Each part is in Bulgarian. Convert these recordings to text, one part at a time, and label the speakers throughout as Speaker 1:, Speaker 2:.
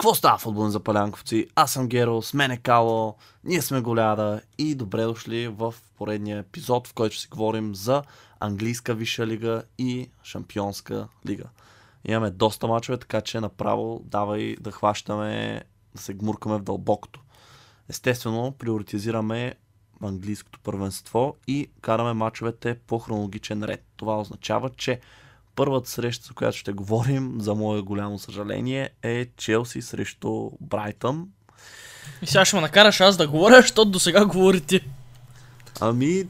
Speaker 1: Какво става, футболни запалянковци? Аз съм Геро, с мен е Кало, ние сме Голяда и добре дошли в поредния епизод, в който ще си говорим за английска висша лига и шампионска лига. Имаме доста мачове, така че направо давай да хващаме, да се гмуркаме в дълбокото. Естествено, приоритизираме английското първенство и караме мачовете по хронологичен ред. Това означава, че първата среща, за която ще говорим, за мое голямо съжаление, е Челси срещу Брайтън.
Speaker 2: И сега ще ме накараш аз да говоря, защото до сега говори ти.
Speaker 1: Ами,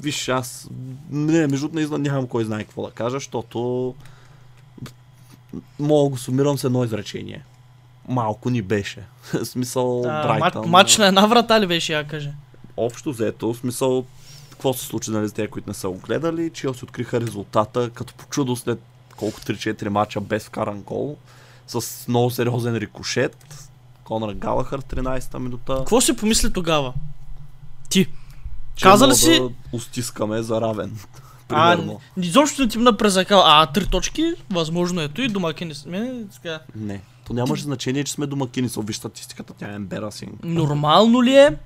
Speaker 1: виж, аз не, между не нямам кой знае какво да кажа, защото мога го сумирам с едно изречение. Малко ни беше. Смисъл,
Speaker 2: А,
Speaker 1: Брайтън.
Speaker 2: ма- матч на една врата ли беше, я кажа?
Speaker 1: общо взето, смисъл, какво се случи нали, за тези, които не са го гледали, Челси откриха резултата, като по чудо след колко 3-4 мача без вкаран гол, с много сериозен рикошет, Конор Галахър 13-та минута.
Speaker 2: Какво си помисли тогава? Ти.
Speaker 1: че
Speaker 2: каза ли си-
Speaker 1: Да устискаме за равен.
Speaker 2: А,
Speaker 1: Примерно.
Speaker 2: изобщо не ти ме презакал. А, три точки, възможно ето и домакини сме. Така.
Speaker 1: Не. То нямаше значение, че сме домакини. Виж статистиката, тя е embarrassing.
Speaker 2: Нормално ли е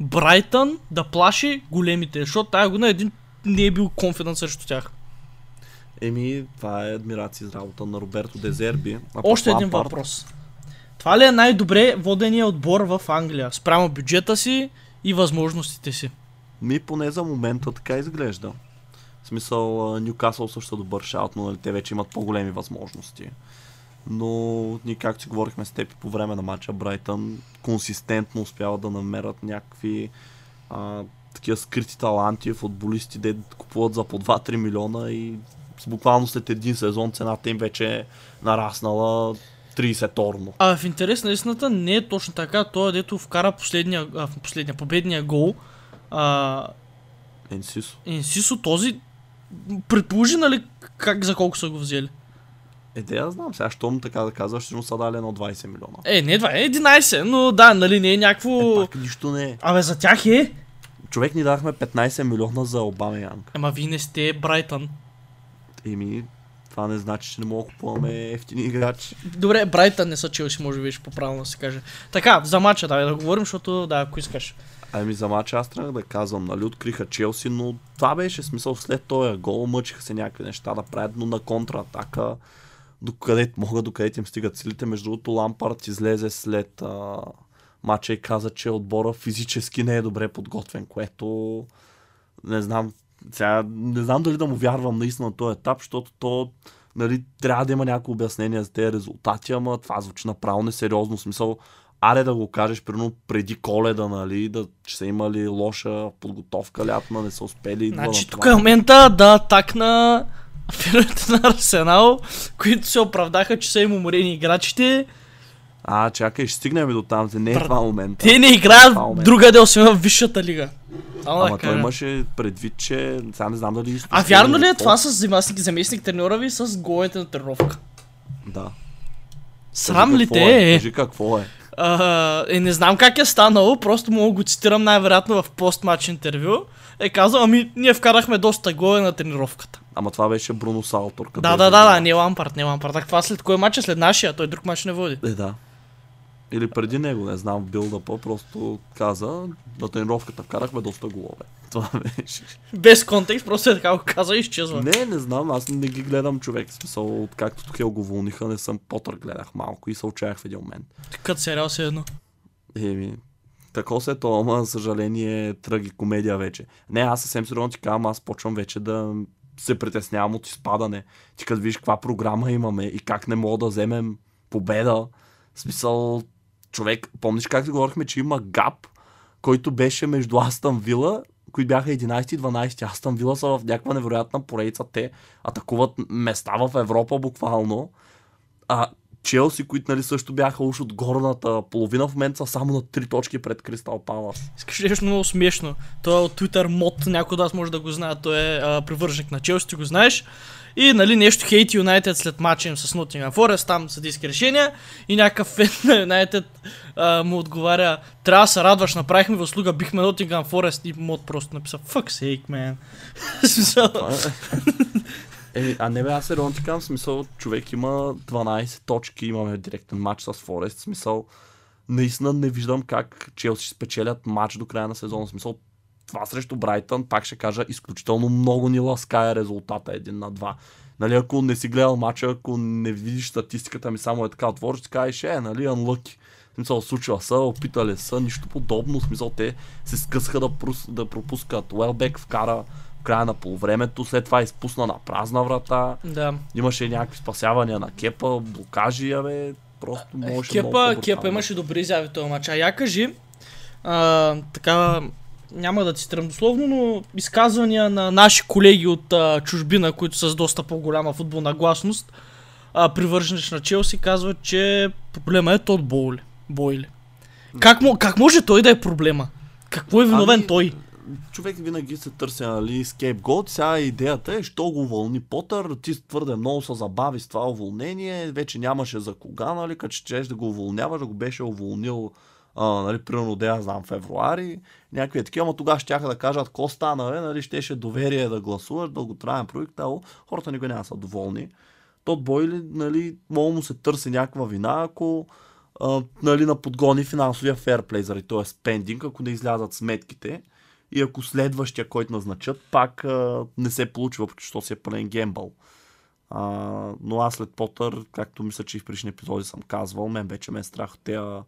Speaker 2: Брайтън да плаши големите? Защото тази година един не е бил конфидент срещу тях.
Speaker 1: Еми, това е адмирация за работа на Роберто Дезерби. А
Speaker 2: Още един
Speaker 1: Лампард-
Speaker 2: въпрос. Това ли е най-добре водения отбор в Англия? Спрямо бюджета си и възможностите си.
Speaker 1: Ми поне за момента така изглежда. В смисъл, Ньюкасъл също е добър шаут, но нали, те вече имат по-големи възможности. Но ние както си говорихме с теб по време на матча, Брайтън консистентно успяват да намерят някакви а, такива скрити таланти, футболисти, де купуват за по 2-3 милиона и буквално след един сезон цената им вече е нараснала 30-орно.
Speaker 2: А в интерес на истината не е точно така. Той, дето вкара последния, а, последния победния гол, а,
Speaker 1: Енсисо.
Speaker 2: Инсисо този предположи, нали, как, за колко са го взели?
Speaker 1: Е, де, аз знам сега, щом така да казваш, ще му са дали едно 20 милиона.
Speaker 2: Е, не 2, е 11, но да, нали, не е някакво...
Speaker 1: Е, пак нищо не е.
Speaker 2: Абе, за тях е.
Speaker 1: Човек ни дахме 15 милиона за Обама Янг.
Speaker 2: Ема вие не сте Брайтън.
Speaker 1: Еми, това не значи, че не мога да купуваме ефтини играчи.
Speaker 2: Добре, Брайтън не са Челси, може би беше по-правилно да се каже. Така, за матча давай да говорим, защото да, ако искаш.
Speaker 1: Ами за матча аз тръгнах да казвам, нали, откриха Челси, но това беше смисъл след този гол, мъчиха се някакви неща да правят, но на контратака, докъде могат, докъде им стигат силите. Между другото, Лампард излезе след а, матча и каза, че отбора физически не е добре подготвен, което не знам, сега не знам дали да му вярвам наистина на този етап, защото то нали, трябва да има някакво обяснение за тези резултати, ама това звучи направо несериозно. Смисъл, аре да го кажеш, примерно преди коледа, нали, да, че са имали лоша подготовка лятна, не са успели.
Speaker 2: Значи
Speaker 1: на
Speaker 2: тук е момента да атакна феновете на Арсенал, които се оправдаха, че са им уморени играчите.
Speaker 1: А, чакай, ще стигнем и до там, не е
Speaker 2: Бр-
Speaker 1: това момента.
Speaker 2: Те не играят
Speaker 1: Това момент.
Speaker 2: другаде, освен в висшата лига. Само да
Speaker 1: Ама той имаше предвид, че сега не знам дали...
Speaker 2: А вярно ли е това с заместник, заместник треньора ви с головете на тренировка?
Speaker 1: Да.
Speaker 2: Срам ли те
Speaker 1: Е?
Speaker 2: е?
Speaker 1: Кажи какво е.
Speaker 2: А, е, не знам как е станало, просто мога го цитирам най-вероятно в постматч интервю. Е казал, ами ние вкарахме доста голове на тренировката.
Speaker 1: Ама това беше Бруно Салтор.
Speaker 2: Да,
Speaker 1: е
Speaker 2: да, да,
Speaker 1: загинал.
Speaker 2: да, не Лампард, не Лампард. А това след кой матч е? След нашия, той друг матч не води.
Speaker 1: Е, да. Или преди него, не знам, в билдъпа, просто каза, на тренировката вкарахме доста голове. Това беше.
Speaker 2: Без контекст, просто е така го каза и изчезва.
Speaker 1: Не, не знам, аз не ги гледам човек. В смисъл, откакто тук го уволниха, не съм Потър гледах малко и се отчаях в един момент.
Speaker 2: Като сериал се едно.
Speaker 1: Еми, тако се е то, ама, съжаление, тръги комедия вече. Не, аз съвсем сериозно ти казвам, аз почвам вече да се притеснявам от изпадане. Ти като видиш каква програма имаме и как не мога да вземем победа. Смисъл, човек, помниш как си говорихме, че има гап, който беше между Астън Вила, които бяха 11 и 12. Астън Вила са в някаква невероятна поредица. Те атакуват места в Европа буквално. А Челси, които нали, също бяха уж от горната половина, в момента са само на 3 точки пред Кристал Палас.
Speaker 2: Искаш нещо много смешно. Той е от Twitter мод, някой от вас може да го знае, той е а, привърженик на Челси, ти го знаеш. И нали нещо хейт Юнайтед след матча им с Nottingham Forest, там съдийски решения и някакъв фен на Юнайтед му отговаря, трябва да се радваш, направихме ви услуга, бихме Nottingham Forest и мод просто написа, fuck sake, man.
Speaker 1: Е- а не бе, аз сериозно ти казвам, смисъл, човек има 12 точки, имаме директен матч с Форест, смисъл, наистина не виждам как Челси ще спечелят матч до края на сезона, смисъл, това срещу Брайтън, пак ще кажа, изключително много ни ласкае резултата един на два. Нали, ако не си гледал матча, ако не видиш статистиката ми само е така отвориш, ще кажеш, е, нали, unlucky. Смисъл, случва са, опитали са, нищо подобно. В смисъл, те се скъсаха да, прос, да пропускат. Уелбек вкара в края на полувремето, след това изпусна на празна врата.
Speaker 2: да.
Speaker 1: Имаше някакви спасявания на кепа, блокажи, абе, просто можеше много
Speaker 2: Кепа,
Speaker 1: по-брутално.
Speaker 2: Кепа имаше добри изяви този матч. А я кажи, а, така, няма да цитирам дословно, но изказвания на наши колеги от а, чужбина, които са с доста по-голяма футболна гласност, а, привърженич на Челси, казват, че проблема е Тод Бойли. Бойли. Как, как може той да е проблема? Какво е виновен
Speaker 1: Ами,
Speaker 2: той?
Speaker 1: Човек винаги се търси, нали, скейпгот. Сега идеята е, що го вълни Потър, ти твърде много се забави с това уволнение, вече нямаше за кога, нали, като че да го уволняваш, да го беше уволнил а, нали, примерно, да я знам, февруари, някакви такива, ама тогава ще да кажат, ко стана, бе, нали, щеше доверие да гласуваш, дълготраен проект, ало, хората никога няма са доволни. Тот Бойли, нали, мога му се търси някаква вина, ако а, нали, на подгони финансовия ферплей заради този спендинг, ако не излязат сметките и ако следващия, който назначат, пак а, не се въпреки че си е пълен гембъл. А, но аз след Потър, както мисля, че и в предишни епизоди съм казвал, мен вече ме е страх от тези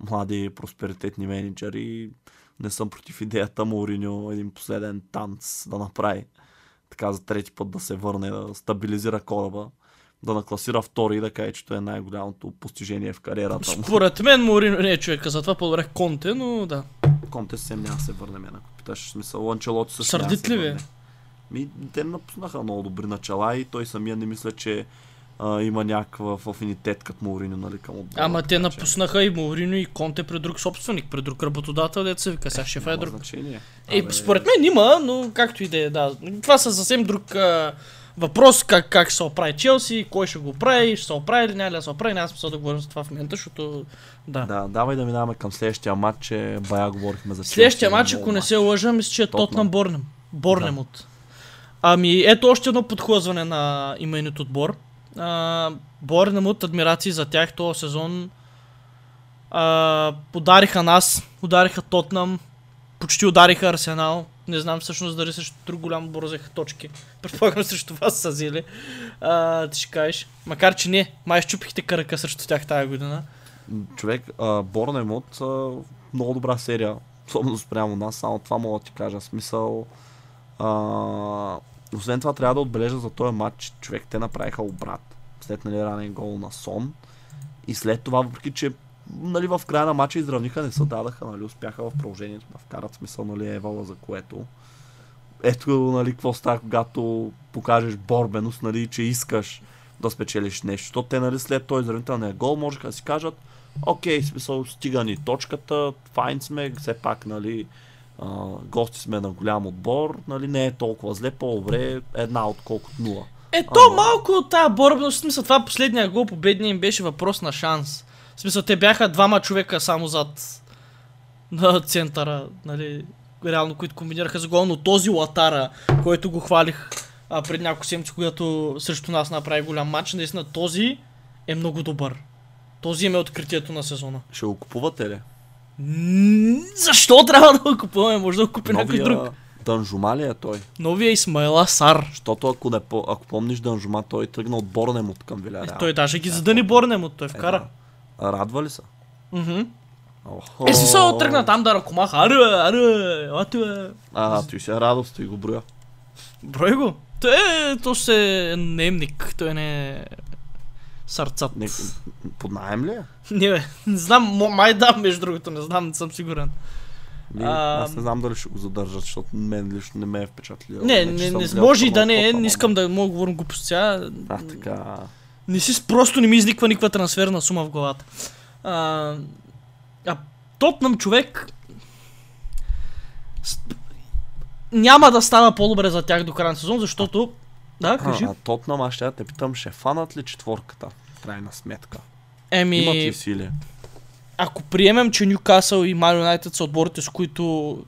Speaker 1: млади просперитетни менеджери. Не съм против идеята Мауриньо един последен танц да направи. Така за трети път да се върне, да стабилизира кораба, да накласира втори и да каже, че това е най-голямото постижение в кариерата му.
Speaker 2: Според мен Морино не е човека, затова по-добре Конте, но да.
Speaker 1: Конте съвсем няма се върне мен, ако питаш. Смисъл, Анчелоти също
Speaker 2: Сърдит ли ви е?
Speaker 1: Ми, те напуснаха много добри начала и той самия не мисля, че а, има някаква афинитет като Мауриньо, нали, към отбора.
Speaker 2: Ама те напуснаха и Морино и Конте пред друг собственик, пред друг работодател, се вика, сега шефа е друг.
Speaker 1: Значение.
Speaker 2: Е, според мен има, но както и да е, да. Това са съвсем друг а, въпрос, как, как ще се оправи Челси, кой ще го прави, ще се оправи или няма да се оправи, няма смисъл да говорим за това в момента, защото да.
Speaker 1: Да, давай да минаваме към следващия матч, че бая говорихме за
Speaker 2: Следващия
Speaker 1: Челси,
Speaker 2: матч,
Speaker 1: много
Speaker 2: ако не се лъжа, мисля, че е
Speaker 1: Тотнам.
Speaker 2: Борнем. Борнем от. Ами, ето още едно подхлъзване на именит отбор. А, Борнем от адмирации за тях този сезон. А, удариха нас, удариха Тотнам, почти удариха Арсенал. Не знам всъщност дали срещу друг голям отбор взеха точки. Предполагам срещу вас са взели. А, ти ще кажеш. Макар че не, май щупихте кръка срещу тях тази година.
Speaker 1: Човек, Борнемот много добра серия, особено спрямо нас, само това мога да ти кажа. Смисъл, а, освен това трябва да отбележа за този матч, човек те направиха обрат. След нали, ранен гол на Сон. И след това, въпреки че нали, в края на матча изравниха, не се дадаха, нали, успяха в продължението да вкарат смисъл, нали, Евала за което. Ето, нали, какво става, когато покажеш борбеност, нали, че искаш да спечелиш нещо. Защото те, нали, след този изравнителния гол, можеха да си кажат, окей, смисъл, стига ни точката, файн сме, все пак, нали, а, гости сме на голям отбор, нали, не е толкова зле, по-добре една отколкото нула.
Speaker 2: Е, то
Speaker 1: Ама-
Speaker 2: малко от тази борбеност, смисъл това последния гол победния им беше въпрос на шанс. В смисъл те бяха двама човека само зад на центъра, нали, реално, които комбинираха за гол, но този Латара, който го хвалих а, пред няколко седмици, когато срещу нас направи голям матч, наистина този е много добър. Този им е откритието на сезона.
Speaker 1: Ще го купувате ли?
Speaker 2: Защо трябва да го купуваме? Може да го купи някой друг.
Speaker 1: Данжума ли е той?
Speaker 2: Новия Исмаела Сар.
Speaker 1: Защото ако, не, ако помниш Данжума, той тръгна от Борнемот към
Speaker 2: Е,
Speaker 1: Виляреал.
Speaker 2: той даже ги задани Борнем от той вкара.
Speaker 1: А, радва ли се?
Speaker 2: Мгм.
Speaker 1: Охо.
Speaker 2: Е, си се тръгна там да ръкомаха. Аре, аре, ати, бе.
Speaker 1: А, той си е радост, той го броя.
Speaker 2: Брой го. Той е, то се е наемник, той не е сърцат.
Speaker 1: Не, под найем ли е?
Speaker 2: Не, бе, не знам, май да, между другото, не знам, не съм сигурен.
Speaker 1: Ми,
Speaker 2: А,
Speaker 1: аз не знам дали ще го задържат, защото мен лично не ме е впечатлил.
Speaker 2: Не,
Speaker 1: че
Speaker 2: не, не,
Speaker 1: гледал
Speaker 2: може и да не е, не искам да мога да говорим глупости.
Speaker 1: А, така.
Speaker 2: Не си, просто не ми изниква никаква трансферна сума в главата. А, а Тотнам човек няма да става по-добре за тях до края на сезон, защото... Да, кажи.
Speaker 1: А, а Тотнам, аз ще да те питам, ще фанат ли четворката? Крайна сметка.
Speaker 2: Еми,
Speaker 1: Имат ли сили?
Speaker 2: ако приемем, че Ньюкасъл и Марио Юнайтед са отборите, с които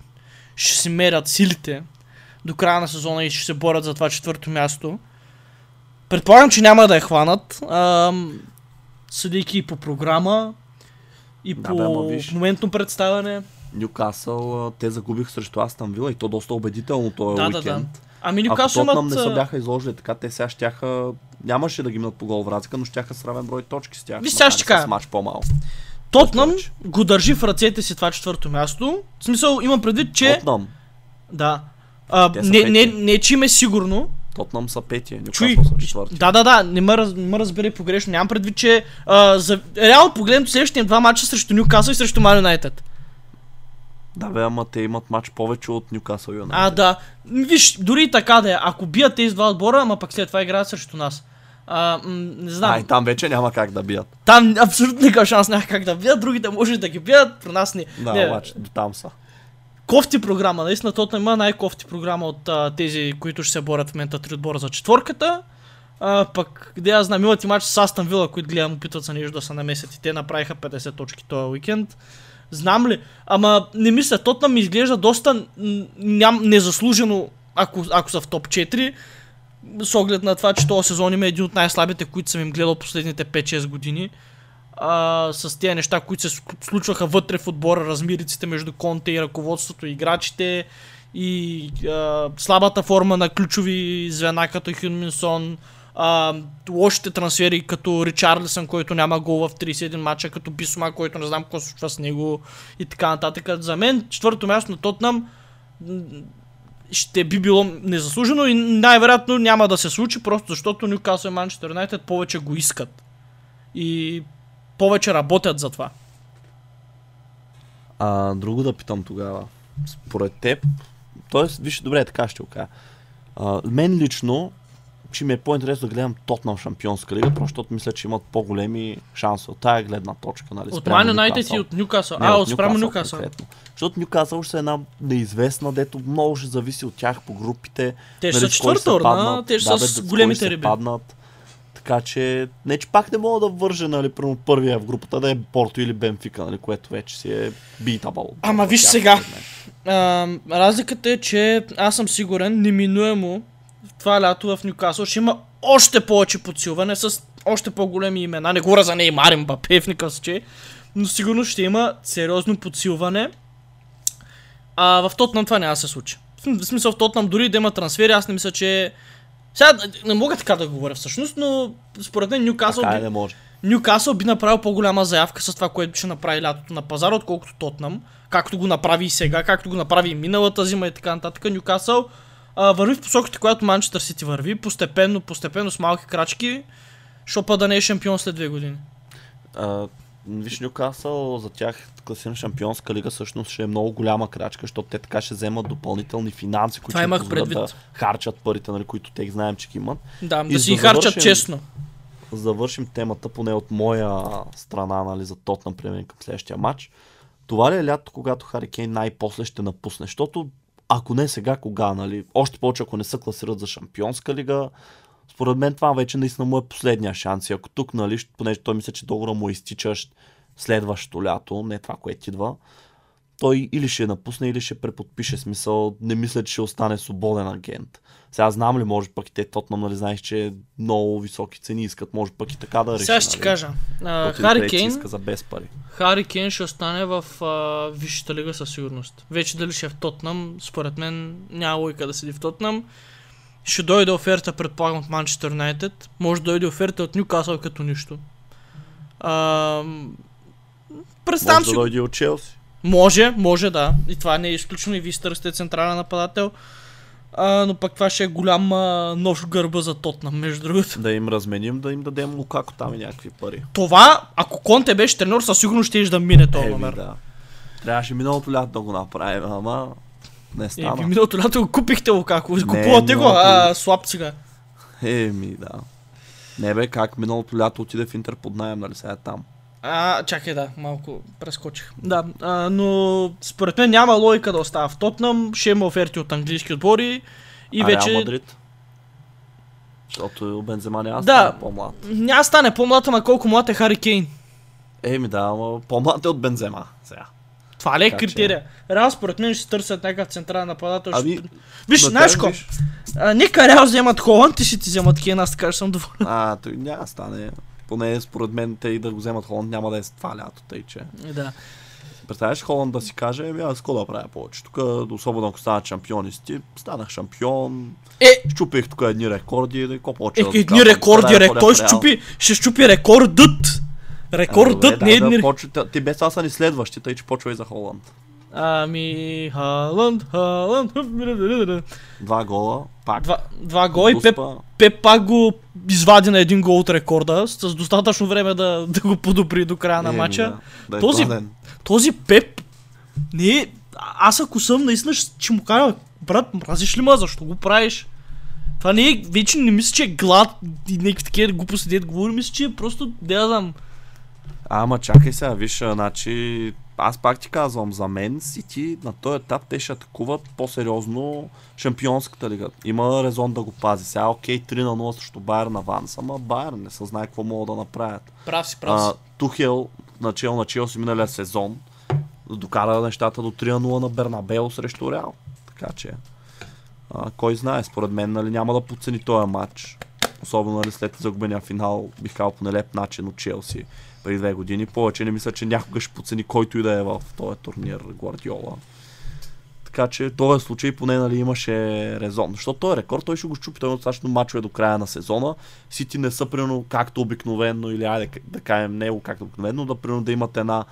Speaker 2: ще си мерят силите до края на сезона и ще се борят за това четвърто място, предполагам, че няма да я хванат, ам, съдейки и по програма, и
Speaker 1: Да,
Speaker 2: по
Speaker 1: бе, ама виж.
Speaker 2: моментно представяне.
Speaker 1: Нюкасъл, те загубих срещу Астан Вила и то доста убедително този
Speaker 2: Да, да,
Speaker 1: уикенд.
Speaker 2: да. Ами
Speaker 1: Ако
Speaker 2: Ньюкасъл
Speaker 1: Тотнам
Speaker 2: имат...
Speaker 1: не са бяха изложили така, те сега щяха... Нямаше да ги минат по гол в разлика, но щяха с равен брой точки с тях.
Speaker 2: Виж, сега ще кажа.
Speaker 1: С мач по-малко.
Speaker 2: Тотнам го държи в ръцете си това четвърто място. В смисъл, имам предвид, че...
Speaker 1: Тотнам.
Speaker 2: Да. А, не, не,
Speaker 1: пети.
Speaker 2: не, че им е сигурно.
Speaker 1: Тотнам са пети,
Speaker 2: Чуй,
Speaker 1: Нюкасъл са четвърти.
Speaker 2: да, да, да, не ме, раз, не ме разбери погрешно. Нямам предвид, че а, за, реално погледнато следващите два мача срещу Ньюкасъл и срещу Ман Юнайтед.
Speaker 1: Да бе, ама те имат матч повече от Нюкасъл Юнайтед.
Speaker 2: А, да. Виж, дори и така да е. Ако бият тези два отбора, ама пък след това играят срещу нас. А, м- не знам.
Speaker 1: А, и там вече няма как да бият.
Speaker 2: Там абсолютно никакъв шанс няма как да бият, другите може да ги бият, при нас не.
Speaker 1: Да,
Speaker 2: не.
Speaker 1: обаче, там са.
Speaker 2: Кофти програма, наистина Тотнам има най-кофти програма от а, тези, които ще се борят в момента три отбора за четворката. А, пък, къде аз знам, имат и матч с Астан Вила, които гледам, опитват се нещо да се намесят и те направиха 50 точки този уикенд. Знам ли? Ама не мисля, Тотнам ми изглежда доста ням, незаслужено, ако, ако са в топ 4, с оглед на това, че този сезон има един от най-слабите, които съм им гледал последните 5-6 години. А, с тези неща, които се случваха вътре в отбора, размириците между Конте и ръководството, играчите и а, слабата форма на ключови звена като Хюн Минсон, а, лошите трансфери като Ричарлисън, който няма гол в 31 мача, като Бисома, който не знам какво случва с него и така нататък. За мен четвърто място на Тотнам ще би било незаслужено и най-вероятно няма да се случи, просто защото Ньюкасъл и Манчестър Юнайтед повече го искат. И повече работят за това.
Speaker 1: А, друго да питам тогава. Според теб, т.е. виж, добре, така ще го кажа. А, мен лично, че ми е по-интересно да гледам Тотнам Шампионска лига, просто защото мисля, че имат по-големи шансове от тая гледна точка. Нали,
Speaker 2: От Ман Юнайтед
Speaker 1: Нюкасъл.
Speaker 2: и от Ньюкасъл.
Speaker 1: Не,
Speaker 2: А, от спрямо
Speaker 1: конкретно. Защото Нюкасъл ще е една неизвестна, дето много ще зависи от тях по групите.
Speaker 2: Те ще
Speaker 1: нали,
Speaker 2: са четвърта
Speaker 1: паднат,
Speaker 2: те ще
Speaker 1: да,
Speaker 2: са с големите риби.
Speaker 1: Паднат. Така че, не че пак не мога да вържа, нали, примерно първия в групата да е Порто или Бенфика, нали, което вече си е битабъл.
Speaker 2: Ама виж сега. А, разликата е, че аз съм сигурен, неминуемо това лято в Ньюкасъл ще има още повече подсилване с още по-големи имена. Не говоря за Неймар, Мбапе в никакъв случай, но сигурно ще има сериозно подсилване. А в Тотнам това няма да се случи. В смисъл в Тотнам дори да има трансфери, аз не мисля, че... Сега не мога така да говоря всъщност, но според мен Ньюкасъл
Speaker 1: Така
Speaker 2: би...
Speaker 1: е, не може.
Speaker 2: Ньюкасъл би направил по-голяма заявка с това, което ще направи лятото на пазара, отколкото Тотнам. Както го направи и сега, както го направи и миналата зима и така нататък. Ньюкасъл а, върви в посоката, която Манчестър Сити върви. Постепенно, постепенно, с малки крачки. Шопа да не е шампион след две години.
Speaker 1: А, виж Нюкасъл, за тях класирана шампионска лига всъщност ще е много голяма крачка, защото те така ще вземат допълнителни финанси, които ще позволят
Speaker 2: предвид.
Speaker 1: да харчат парите, нали, които те знаем, че ги имат.
Speaker 2: Да,
Speaker 1: И
Speaker 2: да си ги харчат
Speaker 1: завършим-
Speaker 2: честно.
Speaker 1: Завършим темата, поне от моя страна, нали, за Тотнам, преминем към следващия матч. Това ли е лято, когато Хари Кейн най-после ще напусне? Защото ако не сега, кога, нали? Още повече, ако не се класират за шампионска лига, според мен това вече наистина му е последния шанс. И ако тук, нали, понеже той мисля, че договора му изтичащ следващото лято, не това, което идва, той или ще напусне, или ще преподпише смисъл. Не мисля, че ще остане свободен агент. Сега знам ли, може пък и те Тотнам, нали, знаеш, че много високи цени искат, може пък и така да реши.
Speaker 2: Сега ще ти
Speaker 1: нали?
Speaker 2: кажа. А, Хари Кейн,
Speaker 1: иска за без пари.
Speaker 2: Хари Кейн ще остане в а, Висшата лига със сигурност. Вече дали ще е в Тотнам, според мен няма логика да седи в Тотнам. Ще дойде оферта, предполагам, от Манчестър Юнайтед. Може да дойде оферта от Ньюкасъл като нищо. А, представям
Speaker 1: Може
Speaker 2: си.
Speaker 1: да дойде от Челси.
Speaker 2: Може, може да. И това не е изключено и вие сте централен нападател. А, но пък това ще е голям а, нож в гърба за Тотнам, между другото.
Speaker 1: Да им разменим, да им дадем Лукако там и някакви пари.
Speaker 2: Това, ако Конте беше тренер, със сигурност ще да мине този номер.
Speaker 1: да. Трябваше миналото лято да го направим, ама не
Speaker 2: Е,
Speaker 1: стана.
Speaker 2: ви миналото лято го купихте го како.
Speaker 1: Не,
Speaker 2: Купувате го, а слаб сега.
Speaker 1: Еми, да. Не бе, как миналото лято отиде в Интер под найем, нали сега е там.
Speaker 2: А, чакай да, малко прескочих. Да, а, но според мен няма логика да остава в Тотнам, ще има оферти от английски отбори и
Speaker 1: а
Speaker 2: вече...
Speaker 1: Реал Мадрид? Защото Бензема няма
Speaker 2: Да.
Speaker 1: стане по-млад.
Speaker 2: Няма стане по-млад, ама колко млад е Хари Кейн.
Speaker 1: Еми да, ама по-млад е от Бензема сега.
Speaker 2: Това ли е
Speaker 1: Така че-
Speaker 2: критерия? Реал според мен ще търсят някакъв централен нападател. ще-
Speaker 1: Ами,
Speaker 2: Виж,
Speaker 1: на
Speaker 2: знаеш ко?
Speaker 1: виж,
Speaker 2: А, Нека Реал вземат Холанд и ще ти вземат Кейн, аз така ще съм доволен.
Speaker 1: А, той няма да стане. Поне според мен те и да го вземат Холанд няма да е с това лято, тъй че.
Speaker 2: Да.
Speaker 1: Представяш Холанд да си каже, ами аз какво да правя повече. Тук, особено ако станат шампионисти, станах шампион,
Speaker 2: Е,
Speaker 1: щупих тук едни рекорди, и какво
Speaker 2: е,
Speaker 1: повече да
Speaker 2: едни рекорди,
Speaker 1: Трябва да
Speaker 2: рек...
Speaker 1: ходя
Speaker 2: той
Speaker 1: в
Speaker 2: ще щупи, ще щупи рекордът. Рекордът, не
Speaker 1: е
Speaker 2: едни...
Speaker 1: да почва, ти без това са ни следващи, тъй че почва и за Холанд.
Speaker 2: Ами, Халанд, Халанд.
Speaker 1: Два гола, пак.
Speaker 2: Два, два гола и Пеп. Пеп пак го извади на един гол от рекорда, с достатъчно време да, да го подобри до края на
Speaker 1: Еми,
Speaker 2: матча.
Speaker 1: Да, да е
Speaker 2: Този-
Speaker 1: гладен.
Speaker 2: Този Пеп, не е... Аз ако съм, наистина ще, му кажа, брат, мразиш ли ма, защо го правиш? Това не е, вече не мисля, че е глад и някакви такива глупости, дед говори, мисля, че е просто, да знам.
Speaker 1: Ама чакай сега, виж, значи аз пак ти казвам, за мен Сити на този етап те ще атакуват по-сериозно шампионската лига. Има резон да го пази. Сега окей, 3 на 0 срещу Байер на Ванс, ама Байер не се знае какво могат да направят.
Speaker 2: Прав си,
Speaker 1: А, Тухел, начало на Челси миналия сезон, докара нещата до 3 на 0 на Бернабел срещу Реал. Така че, а, кой знае, според мен нали, няма да подцени този матч. Особено нали, след загубения финал, бих казал по нелеп начин от Челси преди две години. Повече не мисля, че някога ще подцени който и да е в този турнир Гвардиола. Така че този случай поне нали, имаше резон. Защото този рекорд той ще го щупи, той има достатъчно мачове до края на сезона. Сити не са примерно както обикновено или айде да кажем него както обикновено, да примерно да имат една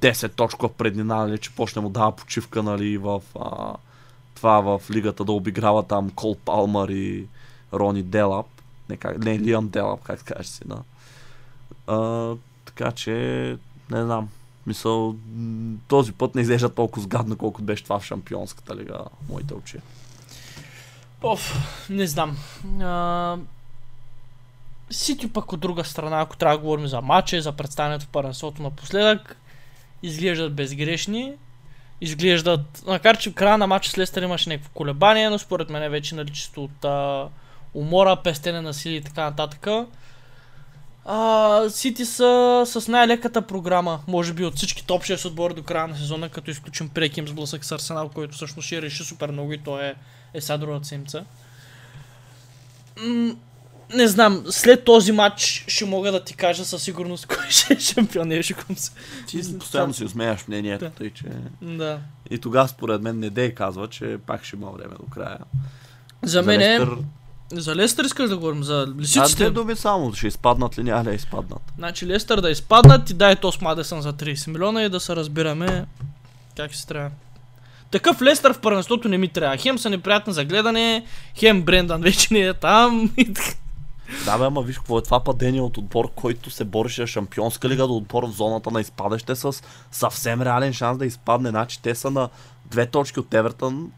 Speaker 1: 10 точка преднина, нали, че почне му дава почивка нали, в а, това в лигата да обиграва там Кол Палмър и Рони Делап. Не, как, не Лиам Делап, как кажеш си, да. А, така че, не знам. Мисъл, този път не изглежда толкова сгадно, колкото беше това в Шампионската лига, моите очи.
Speaker 2: Оф, не знам. А... Сити пък от друга страна, ако трябва да говорим за матча, за представянето в първенството напоследък, изглеждат безгрешни. Изглеждат, макар че в края на матча с Лестър имаше някакво колебание, но според мен вече нали чисто от а, умора, пестене на сили и така нататък. Сити са с най-леката програма, може би от всички топ 6 отбори до края на сезона, като изключим преким им сблъсък с Арсенал, който всъщност ще реши супер много и то е, е сега другата седмица. Не знам, след този матч ще мога да ти кажа със сигурност кой ще е шампион, не се.
Speaker 1: Ти постоянно си усмеяш мнението,
Speaker 2: Да.
Speaker 1: тъй че...
Speaker 2: Да.
Speaker 1: И тогава според мен не дей казва, че пак ще има време до края.
Speaker 2: За мен е...
Speaker 1: Лестър-
Speaker 2: За Лестър искаш да говорим, за лисиците.
Speaker 1: две думи само, ще изпаднат ли, няма да изпаднат.
Speaker 2: Значи Лестър да изпаднат и дай Тос Мадесън за 30 милиона и да се разбираме как се трябва. Такъв Лестър в първенството не ми трябва. Хем са неприятни за гледане, хем Брендан вече не е там. и така.
Speaker 1: Да, бе, ама виж какво е това падение от отбор, който се бореше Шампионска лига до отбор в зоната на изпадаще с съвсем реален шанс да изпадне. Значи те са на две точки от Евертън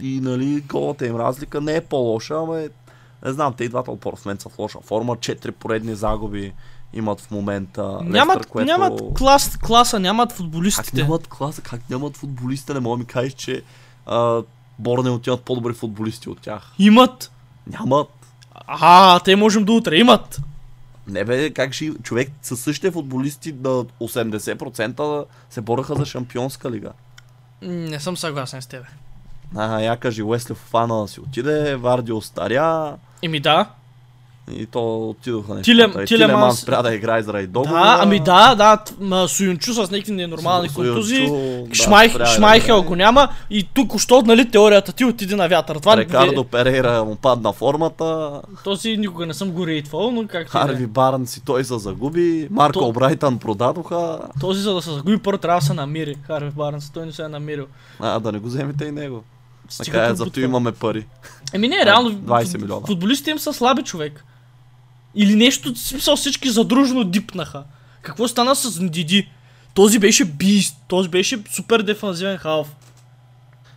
Speaker 1: и нали голата им разлика не е по-лоша, ама е, не знам, те и двата отбора в момента са в лоша форма. Четири поредни загуби имат в момента.
Speaker 2: нямат,
Speaker 1: Лестър, което...
Speaker 2: нямат клас, класа, нямат
Speaker 1: Как
Speaker 2: футболистите.
Speaker 1: нямат класа, как нямат футболисти, не мога да ми кажеш, че а, Борнеот имат по-добри футболисти от тях.
Speaker 2: Имат.
Speaker 1: Нямат.
Speaker 2: А, те можем до утре. Имат.
Speaker 1: Не бе, как ще човек със същите футболисти на 80% се бореха за шампионска лига.
Speaker 2: Не съм съгласен с тебе.
Speaker 1: А, я кажи Уесли Фофана да си отиде, Варди остаря
Speaker 2: Еми да.
Speaker 1: и то отидоха нещата.
Speaker 2: Тилем-
Speaker 1: И
Speaker 2: Тилеманс-
Speaker 1: Тилеман спря да играе заради договора.
Speaker 2: Да, ами да, да. Суюнчу с някакви ненормални контузии.
Speaker 1: да,
Speaker 2: Шмайх,
Speaker 1: да
Speaker 2: Шмайхел го няма и тук що, нали, теорията ти отиде на вятър. Това
Speaker 1: Рикардо Перейра му падна формата.
Speaker 2: Този никога не съм го рейтвал, но как е.
Speaker 1: Харви Барнс и той се загуби. Марко
Speaker 2: То-
Speaker 1: Брайтън продадоха.
Speaker 2: Този за да се загуби първо трябва да се намери. Харви Барнс, той не се е намерил.
Speaker 1: А, да не го вземете и него.
Speaker 2: Стига
Speaker 1: Така е, зато имаме пари.
Speaker 2: Еми не, реално
Speaker 1: 20 милиона.
Speaker 2: футболистите им са слаби човек. Или нещо, смисъл всички задружно дипнаха. Какво стана с Диди? Този беше бист, този беше супер дефанзивен халф.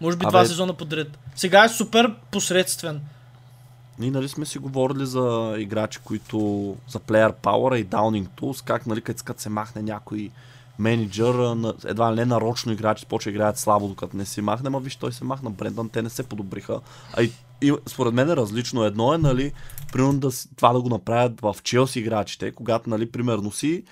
Speaker 2: Може би
Speaker 1: Абе-
Speaker 2: два сезона подред. Сега е супер посредствен.
Speaker 1: Ние нали сме си говорили за играчи, които за Player Power и Downing Tools, как нали като се махне някой менеджер, едва ли не нарочно играчи почва играят слабо, докато не си махне, ма виж, той се махна Брендан, те не се подобриха. А и, и според мен е различно. Едно е, нали, примерно да, това да го направят в Челси играчите, когато, нали, примерно си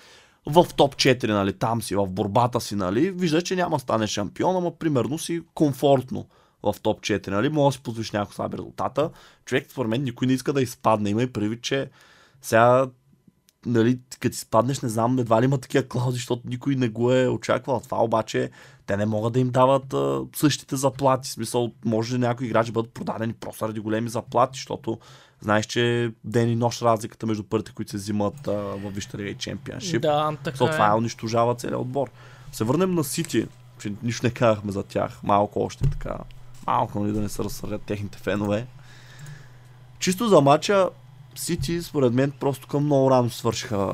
Speaker 1: в топ 4, нали, там си, в борбата си, нали, вижда, че няма стане шампион, ама примерно си комфортно в топ 4, нали, може да си позволиш някакво слаби резултата. Човек, според мен, никой не иска да изпадне. Има и прави, че сега нали, като си спаднеш, не знам, едва ли има такива клаузи, защото никой не го е очаквал. Това обаче те не могат да им дават а, същите заплати. В смисъл, може някои играчи бъдат продадени просто ради големи заплати, защото знаеш, че ден и нощ разликата между първите, които се взимат а, в Висшата лига и Чемпионшип.
Speaker 2: Да, така
Speaker 1: so, това е унищожава целият отбор. Се върнем на Сити, че нищо не казахме за тях. Малко още така. Малко, нали, да не се разсърдят техните фенове. Чисто за мача, Сити, според мен, просто към много рано свършиха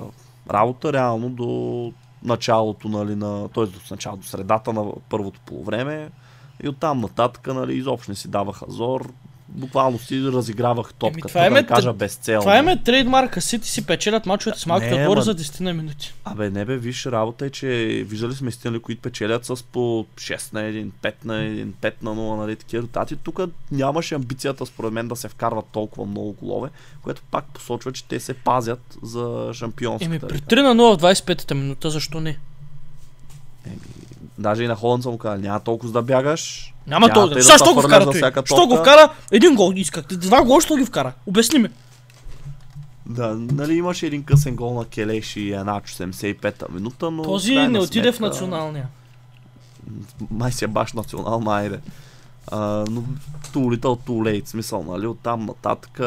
Speaker 1: работа, реално до началото, нали, на, т.е. до началото, до средата на първото полувреме и оттам нататък, нали, изобщо не си даваха зор, буквално си разигравах топката, това да кажа безцелно.
Speaker 2: Това е трейдмарка, Сити си печелят мачовете с малките отбори за 10 на минути.
Speaker 1: Абе, не бе, виж, работа е, че виждали сме стили, които печелят с по 6 на 1, 5 на 1, 5 на 0, нали, такива резултати. Тук нямаше амбицията, според мен, да се вкарват толкова много голове, което пак посочва, че те се пазят за шампионството.
Speaker 2: Еми, при 3 на 0 в 25-та минута, защо не?
Speaker 1: Еми, даже и на Холанд съм казал, няма толкова да бягаш,
Speaker 2: няма толкова. Сега, що го вкара той? Що го вкара? Един гол искахте. Два гол, що ги вкара? Обясни ми.
Speaker 1: Да, нали имаше един късен гол на Келеш и Еначо 75-та минута, но...
Speaker 2: Този не отиде в националния.
Speaker 1: Май си е баш национал, майде. Uh, но too little too late, смисъл, нали, оттам нататък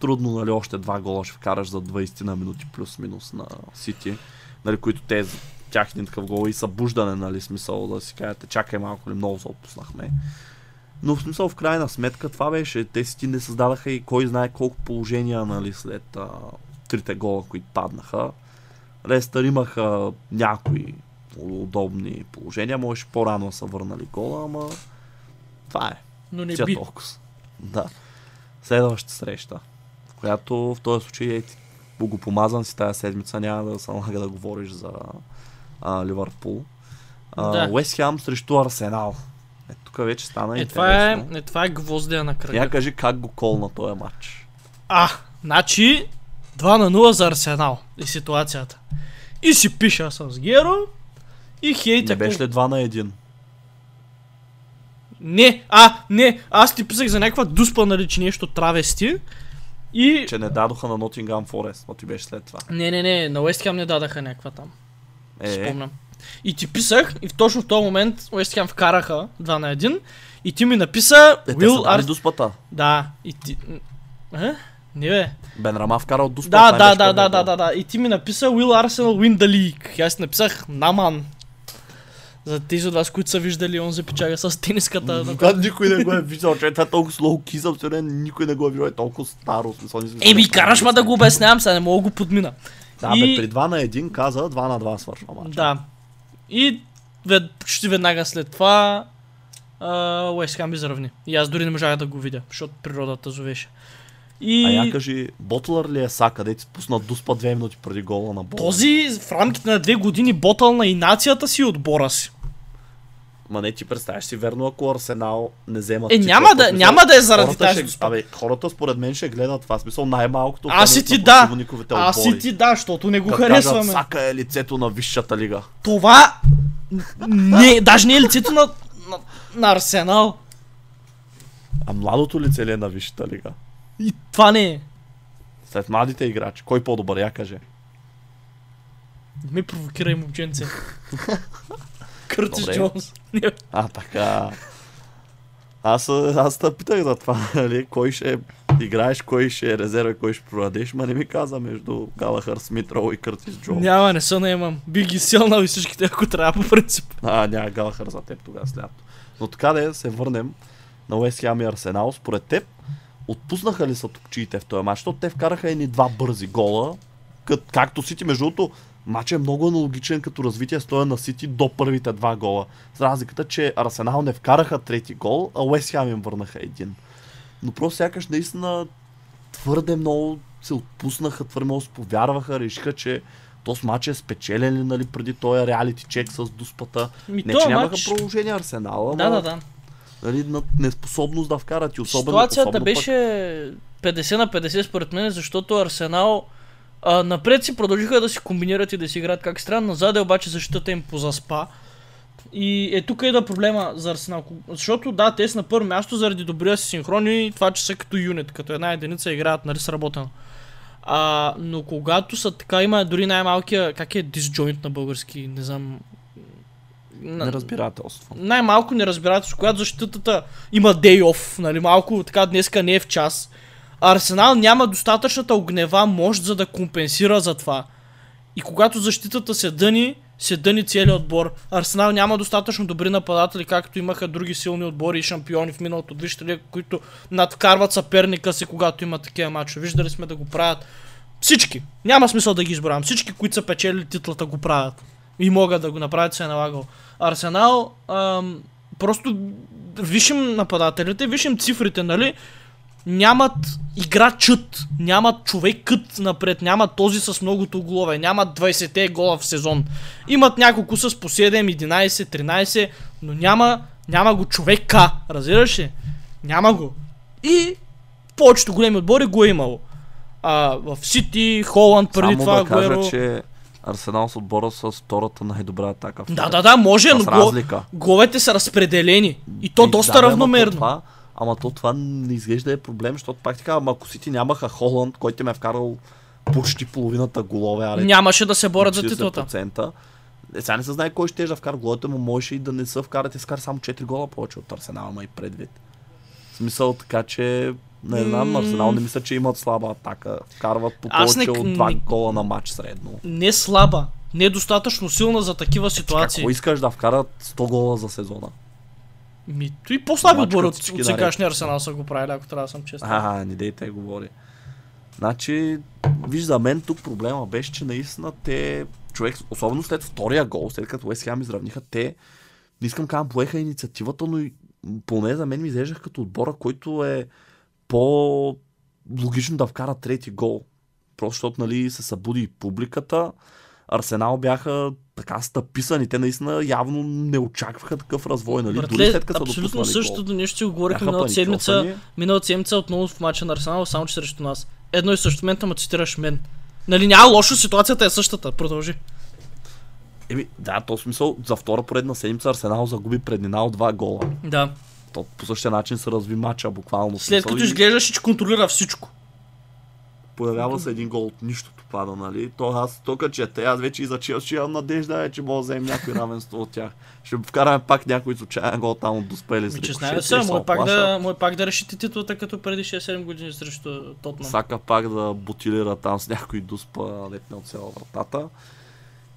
Speaker 1: трудно, нали, още два гола ще вкараш за 20 на минути плюс-минус на Сити, нали, които те тяхния такъв гол и събуждане, нали, смисъл да си кажете, чакай малко ли много се отпуснахме. Но в смисъл в крайна сметка това беше, те си не създадаха и кой знае колко положения, нали, след а, трите гола, които паднаха. Лестър имаха някои удобни положения, може по-рано да са върнали гола, ама това е.
Speaker 2: Но не би.
Speaker 1: Толкова. Да. Следващата среща, която в този случай е богопомазан си тази седмица, няма да се налага да говориш за а, Ливърпул. Да. Уест Хем срещу Арсенал. Е, тук вече стана
Speaker 2: е,
Speaker 1: интересно.
Speaker 2: Това е, е, това е гвоздия на кръга.
Speaker 1: Я кажи как го колна този матч.
Speaker 2: А, значи 2 на 0 за Арсенал и ситуацията. И си пиша с Геро и хейта.
Speaker 1: Не беше ли 2 на 1?
Speaker 2: Не, а, не, аз ти писах за някаква дуспа, нали, че нещо травести. И...
Speaker 1: Че не дадоха на Nottingham Forest, но ти беше след това.
Speaker 2: Не, не, не, на Уест не дадаха някаква там. Е. Спомням. И ти писах, и точно в този момент Уест Хем вкараха 2 на 1. И ти ми написа...
Speaker 1: Е, Will те Ар... дуспата.
Speaker 2: Да, и ти... Е? Не бе.
Speaker 1: Бен Рама вкара от дуспата.
Speaker 2: Да, да, да, да, да, да, да. И ти ми написа Will Arsenal win the league. И аз написах Наман. За тези от вас, които са виждали он запечага с тениската.
Speaker 1: Да, никой не го е виждал, че това е толкова слоу кизъм, никой не го е виждал, е толкова старо.
Speaker 2: Еми, караш ма да го обяснявам, сега не мога го подмина.
Speaker 1: Да, и... бе, при 2 на 1 каза, 2 на 2 свършва мача.
Speaker 2: Да. И вед, почти веднага след това Уест Хам изравни. И аз дори не можах да го видя, защото природата зовеше.
Speaker 1: И... А я кажи, Ботлър ли е са, където си пусна дуспа 2 минути преди гола на Ботлър?
Speaker 2: Този в рамките на 2 години ботъл на и нацията си и отбора си.
Speaker 1: Ма не ти представяш си, верно, ако Арсенал не вземат.
Speaker 2: Е, няма да, няма да е заради тази.
Speaker 1: Ще, абе, хората според мен ще гледат това. Смисъл най-малкото.
Speaker 2: Аз си ти да. Аз си ти да, защото не го как харесваме.
Speaker 1: Кажат, Сака е лицето на висшата лига.
Speaker 2: Това не, даже не е лицето на, на, на Арсенал.
Speaker 1: А младото лице ли е на висшата лига?
Speaker 2: И това не е.
Speaker 1: След младите играчи, кой по-добър, я каже.
Speaker 2: Не ме провокирай, момченце. Къртис Джонс.
Speaker 1: а, така. Аз, аз те питах за това, нали, кой ще играеш, кой ще е резерва, кой ще продадеш, ма не ми каза между Галахър, Смит, Роу и Къртис Джонс.
Speaker 2: Няма, не се наемам. Би ги силнал и всичките, ако трябва по принцип.
Speaker 1: А, няма Галахър за теб тогава след. Но така да се върнем на Уест Хем и Арсенал. Според теб, отпуснаха ли са топчиите в този матч, защото те вкараха едни два бързи гола, кът, както Сити, между другото, Матч е много аналогичен като развитие стоя на Сити до първите два гола. С разликата, че Арсенал не вкараха трети гол, а Уест Хем им върнаха един. Но просто сякаш наистина твърде много се отпуснаха, твърде много повярваха, решиха, че този матч е спечелен ли, нали, преди този реалити чек с дуспата.
Speaker 2: Ми,
Speaker 1: Не, че нямаха
Speaker 2: матч-
Speaker 1: продължение Арсенал, ама
Speaker 2: Да, да, да.
Speaker 1: Нали, на неспособност да вкарат и особено,
Speaker 2: Ситуацията
Speaker 1: особено
Speaker 2: беше 50 на 50 според мен, защото Арсенал а, напред си продължиха да си комбинират и да си играят как странно, назад е обаче защитата им позаспа. И е тук идва проблема за Арсенал. Защото да, те са на първо място заради добрия си синхрон и това, че са като юнит, като една единица играят, нали, сработено. А, но когато са така, има дори най-малкия, как е disjoint на български, не знам.
Speaker 1: пък неразбирателство.
Speaker 2: най-малко неразбирателство, когато защитата има day off, нали, малко така днеска не е в час. Арсенал няма достатъчната огнева мощ, за да компенсира за това. И когато защитата се дъни, се дъни целият отбор. Арсенал няма достатъчно добри нападатели, както имаха други силни отбори и шампиони в миналото. Вижте ли, които надвкарват съперника си, когато има такива мачове. Виждали сме да го правят всички. Няма смисъл да ги избравям. Всички, които са печели титлата, го правят. И могат да го направят, се е налагал. Арсенал, ам, просто вишим нападателите, вишим цифрите, нали? Нямат играчът, нямат човекът напред, нямат този с многото голове, нямат 20-те гола в сезон. Имат няколко с по 7, 11, 13, но няма, няма го човека, разбираш ли? Няма го. И повечето големи отбори го е имало. А, в Сити, Холанд преди
Speaker 1: Само
Speaker 2: това
Speaker 1: да кажа,
Speaker 2: Агуеро.
Speaker 1: че Арсенал с отбора с втората най-добра атака.
Speaker 2: Да, да, да, може, но
Speaker 1: С
Speaker 2: го...
Speaker 1: разлика.
Speaker 2: головете са разпределени. И то
Speaker 1: И
Speaker 2: доста
Speaker 1: да,
Speaker 2: равномерно.
Speaker 1: то Това, ама то това не изглежда е проблем, защото пак така, ама ако Сити нямаха Холанд, който им е вкарал почти половината голове, аре,
Speaker 2: Нямаше да се борят за
Speaker 1: 40%.
Speaker 2: титлата.
Speaker 1: Е, сега не се знае кой ще да вкара головете, му можеше и да не са вкарат и скара само 4 гола повече от Арсенал, ама и предвид. В смисъл така, че не знам. Арсенал не мисля, че имат слаба атака. Вкарват по
Speaker 2: Аз не-
Speaker 1: повече от 2
Speaker 2: не-
Speaker 1: гола на матч средно.
Speaker 2: Не слаба, не достатъчно силна за такива ситуации.
Speaker 1: Ако искаш да вкарат 100 гола за сезона?
Speaker 2: Ми, то и по-слаби отбори от, от сегашния Арсенал са го правили, ако трябва да съм честен.
Speaker 1: А, не дейте да говори. Значи, виж за мен тук проблема беше, че наистина те, човек, особено след втория гол, след като Уест Хем изравниха, те, не искам да поеха инициативата, но и поне за мен ми изглеждах като отбора, който е по логично да вкара трети гол. Просто защото нали, се събуди публиката. Арсенал бяха така стъписани. Те наистина явно не очакваха такъв развой. Нали? Дори
Speaker 2: Братле,
Speaker 1: след като
Speaker 2: абсолютно същото
Speaker 1: гол.
Speaker 2: нещо си го говорихме миналата седмица. Миналата седмица отново в мача на Арсенал, само че срещу нас. Едно и също. Момента ме цитираш мен. Нали няма лошо, ситуацията е същата. Продължи.
Speaker 1: Еми, да, то смисъл, за втора поредна седмица Арсенал загуби преднина от два гола.
Speaker 2: Да.
Speaker 1: То по същия начин се разви матча, буквално.
Speaker 2: След като изглеждаш, че контролира всичко.
Speaker 1: Появява се един гол от нищото пада, нали? То аз тук чете, аз вече и за Челси имам надежда, е, че мога да вземем някой равенство от тях. Ще вкараме пак някой случайен гол там от Доспели
Speaker 2: Ми, че
Speaker 1: Рикошет,
Speaker 2: знае
Speaker 1: и
Speaker 2: се,
Speaker 1: ще
Speaker 2: може пак, да, може пак да решите титлата като преди 6-7 години срещу Тотнам.
Speaker 1: Сака пак да бутилира там с някой дуспа, лепне от цяла вратата.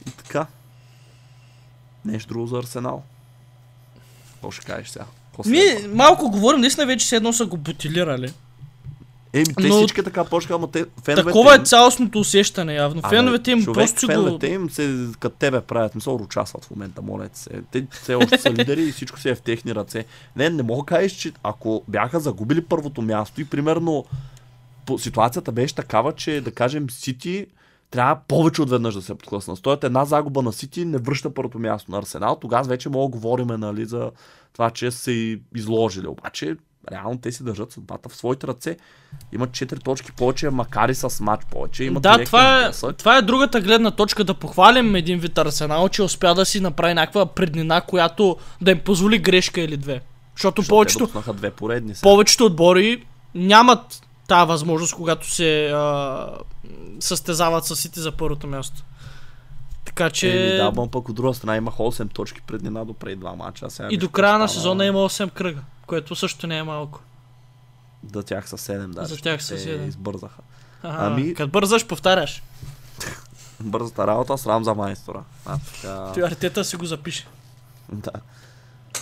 Speaker 1: И така. Нещо друго за Арсенал. Какво ще кажеш сега?
Speaker 2: Ми, малко говорим, наистина вече се едно са го бутилирали.
Speaker 1: Еми, те
Speaker 2: но-
Speaker 1: всички така почнаха, ама те феновете
Speaker 2: Такова е
Speaker 1: им-
Speaker 2: цялостното усещане явно. Феновете им
Speaker 1: човек,
Speaker 2: просто си го...
Speaker 1: феновете им се като тебе правят, мисъл, ручасват в момента, моля се. Те все още са лидери и всичко си е в техни ръце. Не, не мога да кажеш, че ако бяха загубили първото място и примерно ситуацията беше такава, че да кажем Сити трябва повече от веднъж да се подхлъсна. Стоят една загуба на Сити не връща първото място на Арсенал. Тогава вече мога да говорим нали, за това, че са се изложили. Обаче реално те си държат съдбата в своите ръце. Имат 4 точки повече, макар и с матч повече. Имат
Speaker 2: Да, това е, това е другата гледна точка да похвалим един вид Арсенал, че успя да си направи някаква преднина, която да им позволи грешка или две. Защото
Speaker 1: Защото
Speaker 2: повечето,
Speaker 1: две поредни. Сега.
Speaker 2: повечето отбори нямат тази възможност, когато се а, състезават с Сити за първото място. Така че
Speaker 1: Еми, да, бъм пък от друга страна имах 8 точки преднина до преди два мача. а Сега
Speaker 2: и до края на сезона има 8 кръга, което също не е малко.
Speaker 1: Да, тях са 7, да.
Speaker 2: За тях са
Speaker 1: те
Speaker 2: седем.
Speaker 1: избързаха.
Speaker 2: Ага,
Speaker 1: Ами-
Speaker 2: Като бързаш, повтаряш.
Speaker 1: Бързата работа, срам за майстора. А, така...
Speaker 2: Той Артета си го запише.
Speaker 1: Да.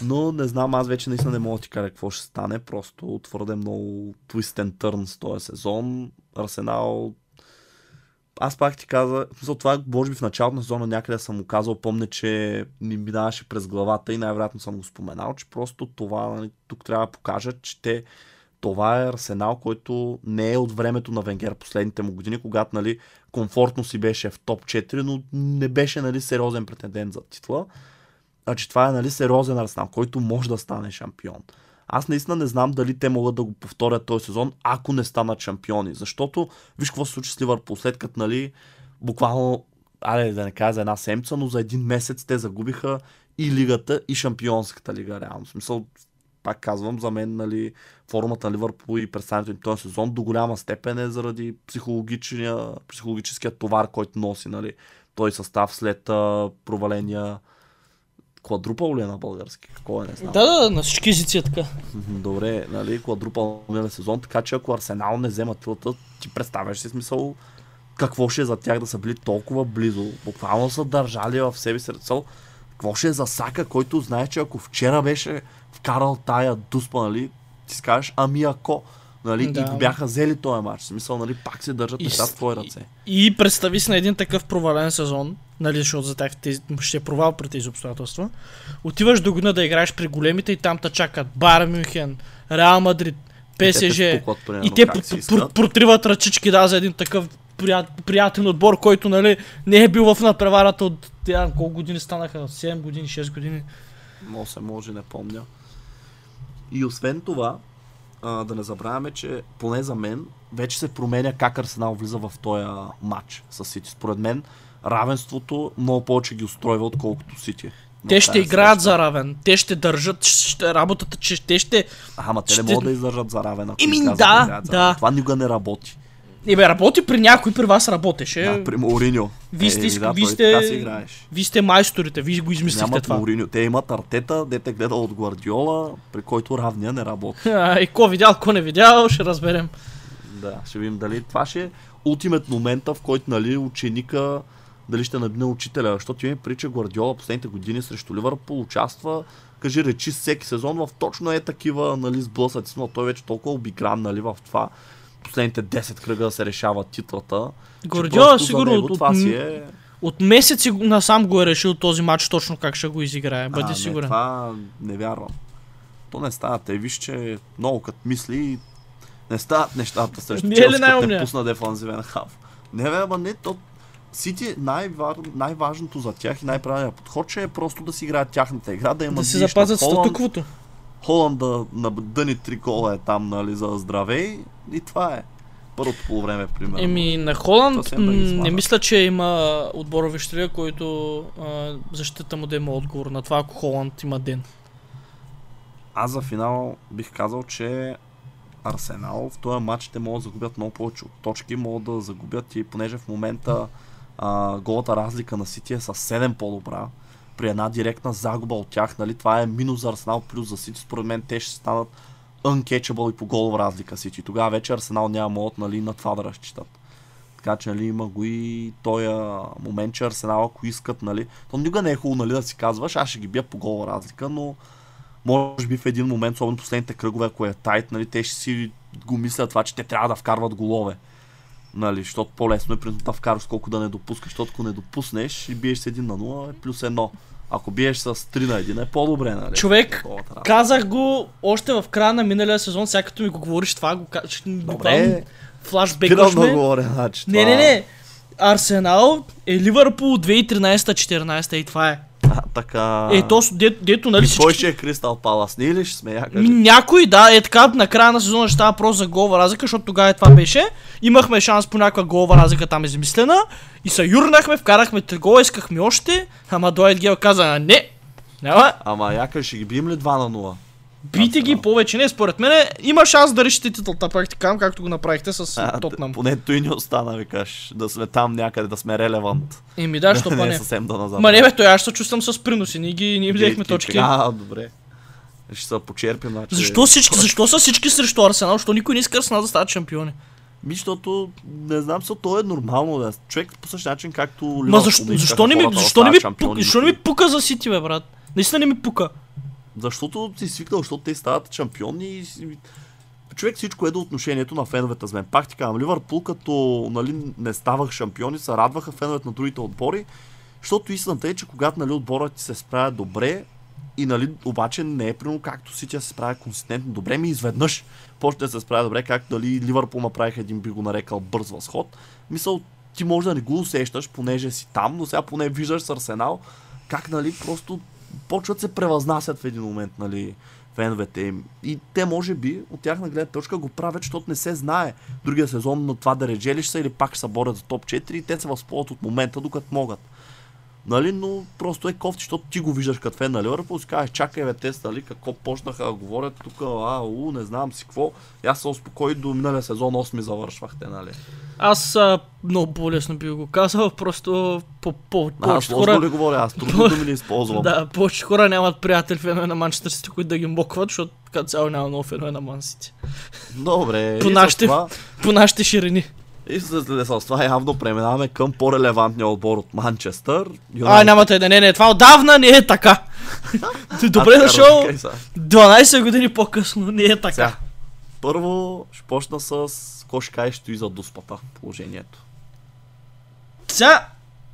Speaker 1: Но не знам, аз вече наистина не мога да ти кажа какво ще стане. Просто твърде много twist and turn с този сезон. Арсенал аз пак ти каза, в смисъл това може би в началото на сезона някъде съм му казал, помня, че ни минаваше през главата и най-вероятно съм го споменал, че просто това, нали, тук трябва да покажат, че те това е Арсенал, който не е от времето на Венгер последните му години, когато нали, комфортно си беше в топ 4, но не беше нали, сериозен претендент за титла. Значи това е нали, сериозен Арсенал, който може да стане шампион. Аз наистина не знам дали те могат да го повторят този сезон, ако не станат шампиони. Защото, виж какво се случи с Ливърпул, след като, нали, буквално, аре да не кажа за една седмица, но за един месец те загубиха и лигата, и шампионската лига, реално. В смисъл, пак казвам, за мен, нали, формата на Ливърпул и представянето им този сезон до голяма степен е заради психологическия товар, който носи, нали, той състав след а, проваления Квадрупал ли е на български? Какво е, не знам.
Speaker 2: Да, да, на всички езици е така.
Speaker 1: Добре, нали, квадрупал на сезон, така че ако Арсенал не взема тилата, ти представяш си смисъл какво ще е за тях да са били толкова близо. Буквално са държали в себе си цел. Какво ще е за Сака, който знае, че ако вчера беше вкарал тая дуспа, нали, ти скажеш, ами ако, нали, да. и го бяха взели този матч. В смисъл, нали, пак се държат неща в твои ръце.
Speaker 2: И, и представи си на един такъв провален сезон, нали, защото за тях тези, ще е провал при тези обстоятелства. Отиваш до година да играеш при големите и там те чакат Бар Мюнхен, Реал Мадрид, ПСЖ. И те, и те протриват ръчички да, за един такъв приятен отбор, който нали, не е бил в надпреварата от тя, колко години станаха? 7 години, 6 години.
Speaker 1: 8 може, не помня. И освен това, а, да не забравяме, че поне за мен вече се променя как Арсенал влиза в този матч с Сити. Според мен равенството много повече ги устройва, отколкото Сити.
Speaker 2: Те ще играят за равен. Те ще държат ще, работата, че те ще...
Speaker 1: Ама те ще... не могат да издържат за равен. Ако
Speaker 2: Ими да, да.
Speaker 1: Това никога не работи.
Speaker 2: И бе, работи при някой, при вас работеше.
Speaker 1: Да, при Мауриньо.
Speaker 2: Вие сте, е, да, ви сте, ви сте майсторите, вие го измислихте Нямат това.
Speaker 1: Мауриньо. Те имат артета, дете гледал от Гвардиола, при който равния не работи.
Speaker 2: и ко видял, ко не видял, ще разберем.
Speaker 1: Да, ще видим дали това ще е ултимет момента, в който нали, ученика дали ще набне учителя, защото има прича Гвардиола последните години срещу Ливърпул участва, кажи речи всеки сезон в точно е такива нали, сблъсъци, но той вече толкова обигран нали, в това последните 10 кръга да се решава титлата.
Speaker 2: Гвардиола сигурно от, това си е... от месеци насам го е решил този матч точно как ще го изиграе. Бъди а, сигурен. Не,
Speaker 1: това не вярвам. То не става. Те виж, че много като мисли не стават нещата срещу не Челси, като не пусна дефанзивен хав. Не, бе, ама не, то Сити най-важ, най-важното за тях и най-правилният подход, че е просто да си играят тяхната игра, да имат
Speaker 2: Да си запазят статуквото.
Speaker 1: Холанд да надъни три гола е там, нали, за здравей и това е. Първото по време, примерно.
Speaker 2: Еми, на Холанд да не мисля, че има отборови штрия, който а, защита му да има отговор на това, ако Холанд има ден.
Speaker 1: Аз за финал бих казал, че Арсенал в този матч те могат да загубят много повече от точки, могат да загубят и понеже в момента а, голата разлика на Сити е с 7 по-добра, при една директна загуба от тях, нали, това е минус за Арсенал, плюс за Сити, според мен те ще станат uncatchable и по голова разлика Сити. Тогава вече Арсенал няма могат нали, на това да разчитат. Така че нали, има го и този момент, че Арсенал, ако искат, нали, то никога не е хубаво нали, да си казваш, аз ще ги бия по голова разлика, но може би в един момент, особено последните кръгове, ако е тайт, нали, те ще си го мислят това, че те трябва да вкарват голове. Нали, защото по-лесно е принцип да вкараш колко да не допускаш, защото ако не допуснеш и биеш с 1 на 0 е плюс 1. Ако биеш с 3 на 1 е по-добре, нали?
Speaker 2: Човек, казах го още в края на миналия сезон, сега като ми го говориш това, го кажеш,
Speaker 1: Добре,
Speaker 2: флашбекваш
Speaker 1: ме. Говоря, значи,
Speaker 2: не, не, не, Арсенал е Ливърпул 2013-14 и това е.
Speaker 1: А, така.
Speaker 2: Е, то, де, дето, нали
Speaker 1: всички... Кой ще е Кристал Палас? Ние ли ще сме? Кажи.
Speaker 2: Някой, да, е така, на края на сезона ще става просто за голова разлика, защото тогава е това беше. Имахме шанс по някаква голова разлика там измислена. И се юрнахме, вкарахме три гола, искахме още. Ама Дуайт Гел каза, не, няма.
Speaker 1: Ама яка ще ги бием ли 2 на 0?
Speaker 2: Бийте ги повече. Не, според мен има шанс да решите титлата практикам, както го направихте с Тотнам.
Speaker 1: Поне той не остана, викаш, да сме там някъде, да сме релевант.
Speaker 2: Еми да, що
Speaker 1: па
Speaker 2: не.
Speaker 1: съвсем да назад.
Speaker 2: Ма не бе, той аз се чувствам с приноси, ние ги ние взехме точки.
Speaker 1: А, добре. Ще се почерпим, значи.
Speaker 2: Защо, всички, защо са всички срещу Арсенал? Защо никой не иска Арсенал да стават шампиони?
Speaker 1: Ми, защото не знам, защото то е нормално да човек по същия начин, както
Speaker 2: Ма защо, защо, не ми, защо, не ми, пука, защо не ми пука за Сити, бе, брат? Наистина не ми пука.
Speaker 1: Защото си свикнал, защото те стават шампиони и човек всичко е до отношението на феновете с мен. Пак ти казвам, Ливърпул като нали, не ставах шампиони, се радваха феновете на другите отбори, защото истината е, че когато нали, отборът ти се справя добре И нали, обаче не е примерно както си тя се справя консистентно добре, ми изведнъж почне да се справя добре, както дали Ливърпул направиха един би го нарекал бърз възход. Мисъл, ти може да не го усещаш, понеже си там, но сега поне виждаш с Арсенал как нали просто почват се превъзнасят в един момент, нали, феновете им. И те, може би, от тяхна гледна точка го правят, защото не се знае другия сезон на това да реджелиш се или пак ще се борят за топ 4 и те се възползват от момента, докато могат. Нали, но просто е кофти, защото ти го виждаш като фен на Ливърпул, си кажеш, чакай бе, те нали, какво почнаха да говорят тук, а, у, не знам си какво. И аз се успокои до миналия сезон 8 завършвахте, нали.
Speaker 2: Аз а, много по-лесно би го казал, просто по, по,
Speaker 1: аз
Speaker 2: хора...
Speaker 1: ли говоря, аз трудно думи не използвам.
Speaker 2: Да, повече хора нямат приятели фенове на Манчестър Сити, които да ги мокват, защото като цяло няма много фенове на Ман Сити.
Speaker 1: Добре,
Speaker 2: По нашите-
Speaker 1: това,
Speaker 2: По нашите ширини.
Speaker 1: И с, това явно преминаваме към по-релевантния отбор от Манчестър.
Speaker 2: А, няма те да не, не, това отдавна не е така. Добре дошъл,
Speaker 1: Карл, окей, сега.
Speaker 2: 12 години по-късно не е така.
Speaker 1: Сега, първо ще почна с ще кажеш стои за дуспата положението.
Speaker 2: Сега,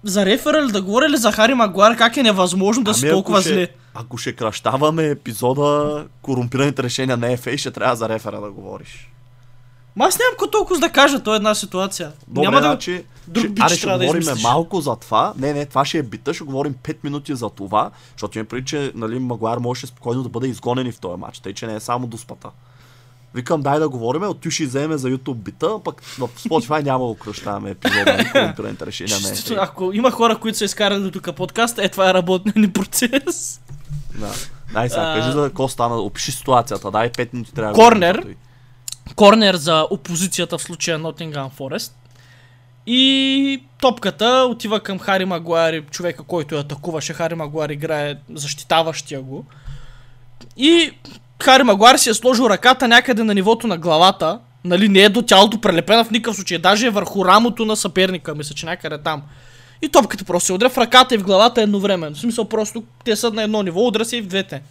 Speaker 2: за реферал да говоря ли за Хари Магуар, как е невъзможно да си
Speaker 1: Ами,
Speaker 2: толкова
Speaker 1: ако
Speaker 2: зле?
Speaker 1: ще, ако ще кръщаваме епизода корумпираните решения на FA, ще трябва за рефера да говориш.
Speaker 2: Ма аз нямам какво толкова да кажа, то е една ситуация.
Speaker 1: Добре,
Speaker 2: Няма да...
Speaker 1: значи,
Speaker 2: друг
Speaker 1: ще,
Speaker 2: бич
Speaker 1: аре, ще
Speaker 2: да
Speaker 1: говорим
Speaker 2: измислиш.
Speaker 1: малко за това. Не, не, това ще е бита, ще говорим 5 минути за това, защото има преди, че нали, Магуар може спокойно да бъде изгонен и в този матч, тъй че не е само дуспата. Викам, дай да говорим, от ти ще вземе за YouTube бита, пък в Spotify няма да го кръщаваме епизода на корумпираните решения FA.
Speaker 2: Ако има хора, които са изкарали до тук подкаста, е това е работният ни процес.
Speaker 1: Да. Дай сега, кажи за какво стана, опиши ситуацията, дай 5 минути трябва
Speaker 2: Корнер. Корнер за опозицията в случая Nottingham Forest. И топката отива към Хари Магуар, човека, който я атакуваше. Хари Магуар играе защитаващия го. И Хари Магуар си е сложил ръката някъде на нивото на главата. Нали, не е до тялото прелепена в никакъв случай. Даже е върху рамото на съперника, мисля, че някъде там. И топката просто се удря в ръката и в главата едновременно. В смисъл просто те са на едно ниво, удря се и в двете.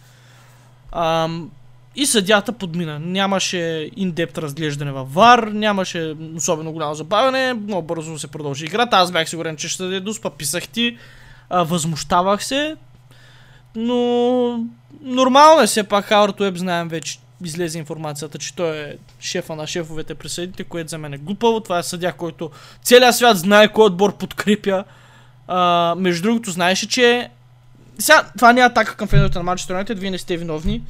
Speaker 2: Ам, и съдята подмина. Нямаше индепт разглеждане във ВАР, нямаше особено голямо забавяне, много бързо се продължи играта. Аз бях сигурен, че ще даде дуспа, писах ти, а, възмущавах се, но нормално е все пак Хауърд Уеб, знаем вече, излезе информацията, че той е шефа на шефовете при съдите, което за мен е глупаво. Това е съдя, който целият свят знае кой отбор подкрепя. А, между другото, знаеше, че сега, това не е атака към феновете на Манчестър Юнайтед, вие не сте виновни.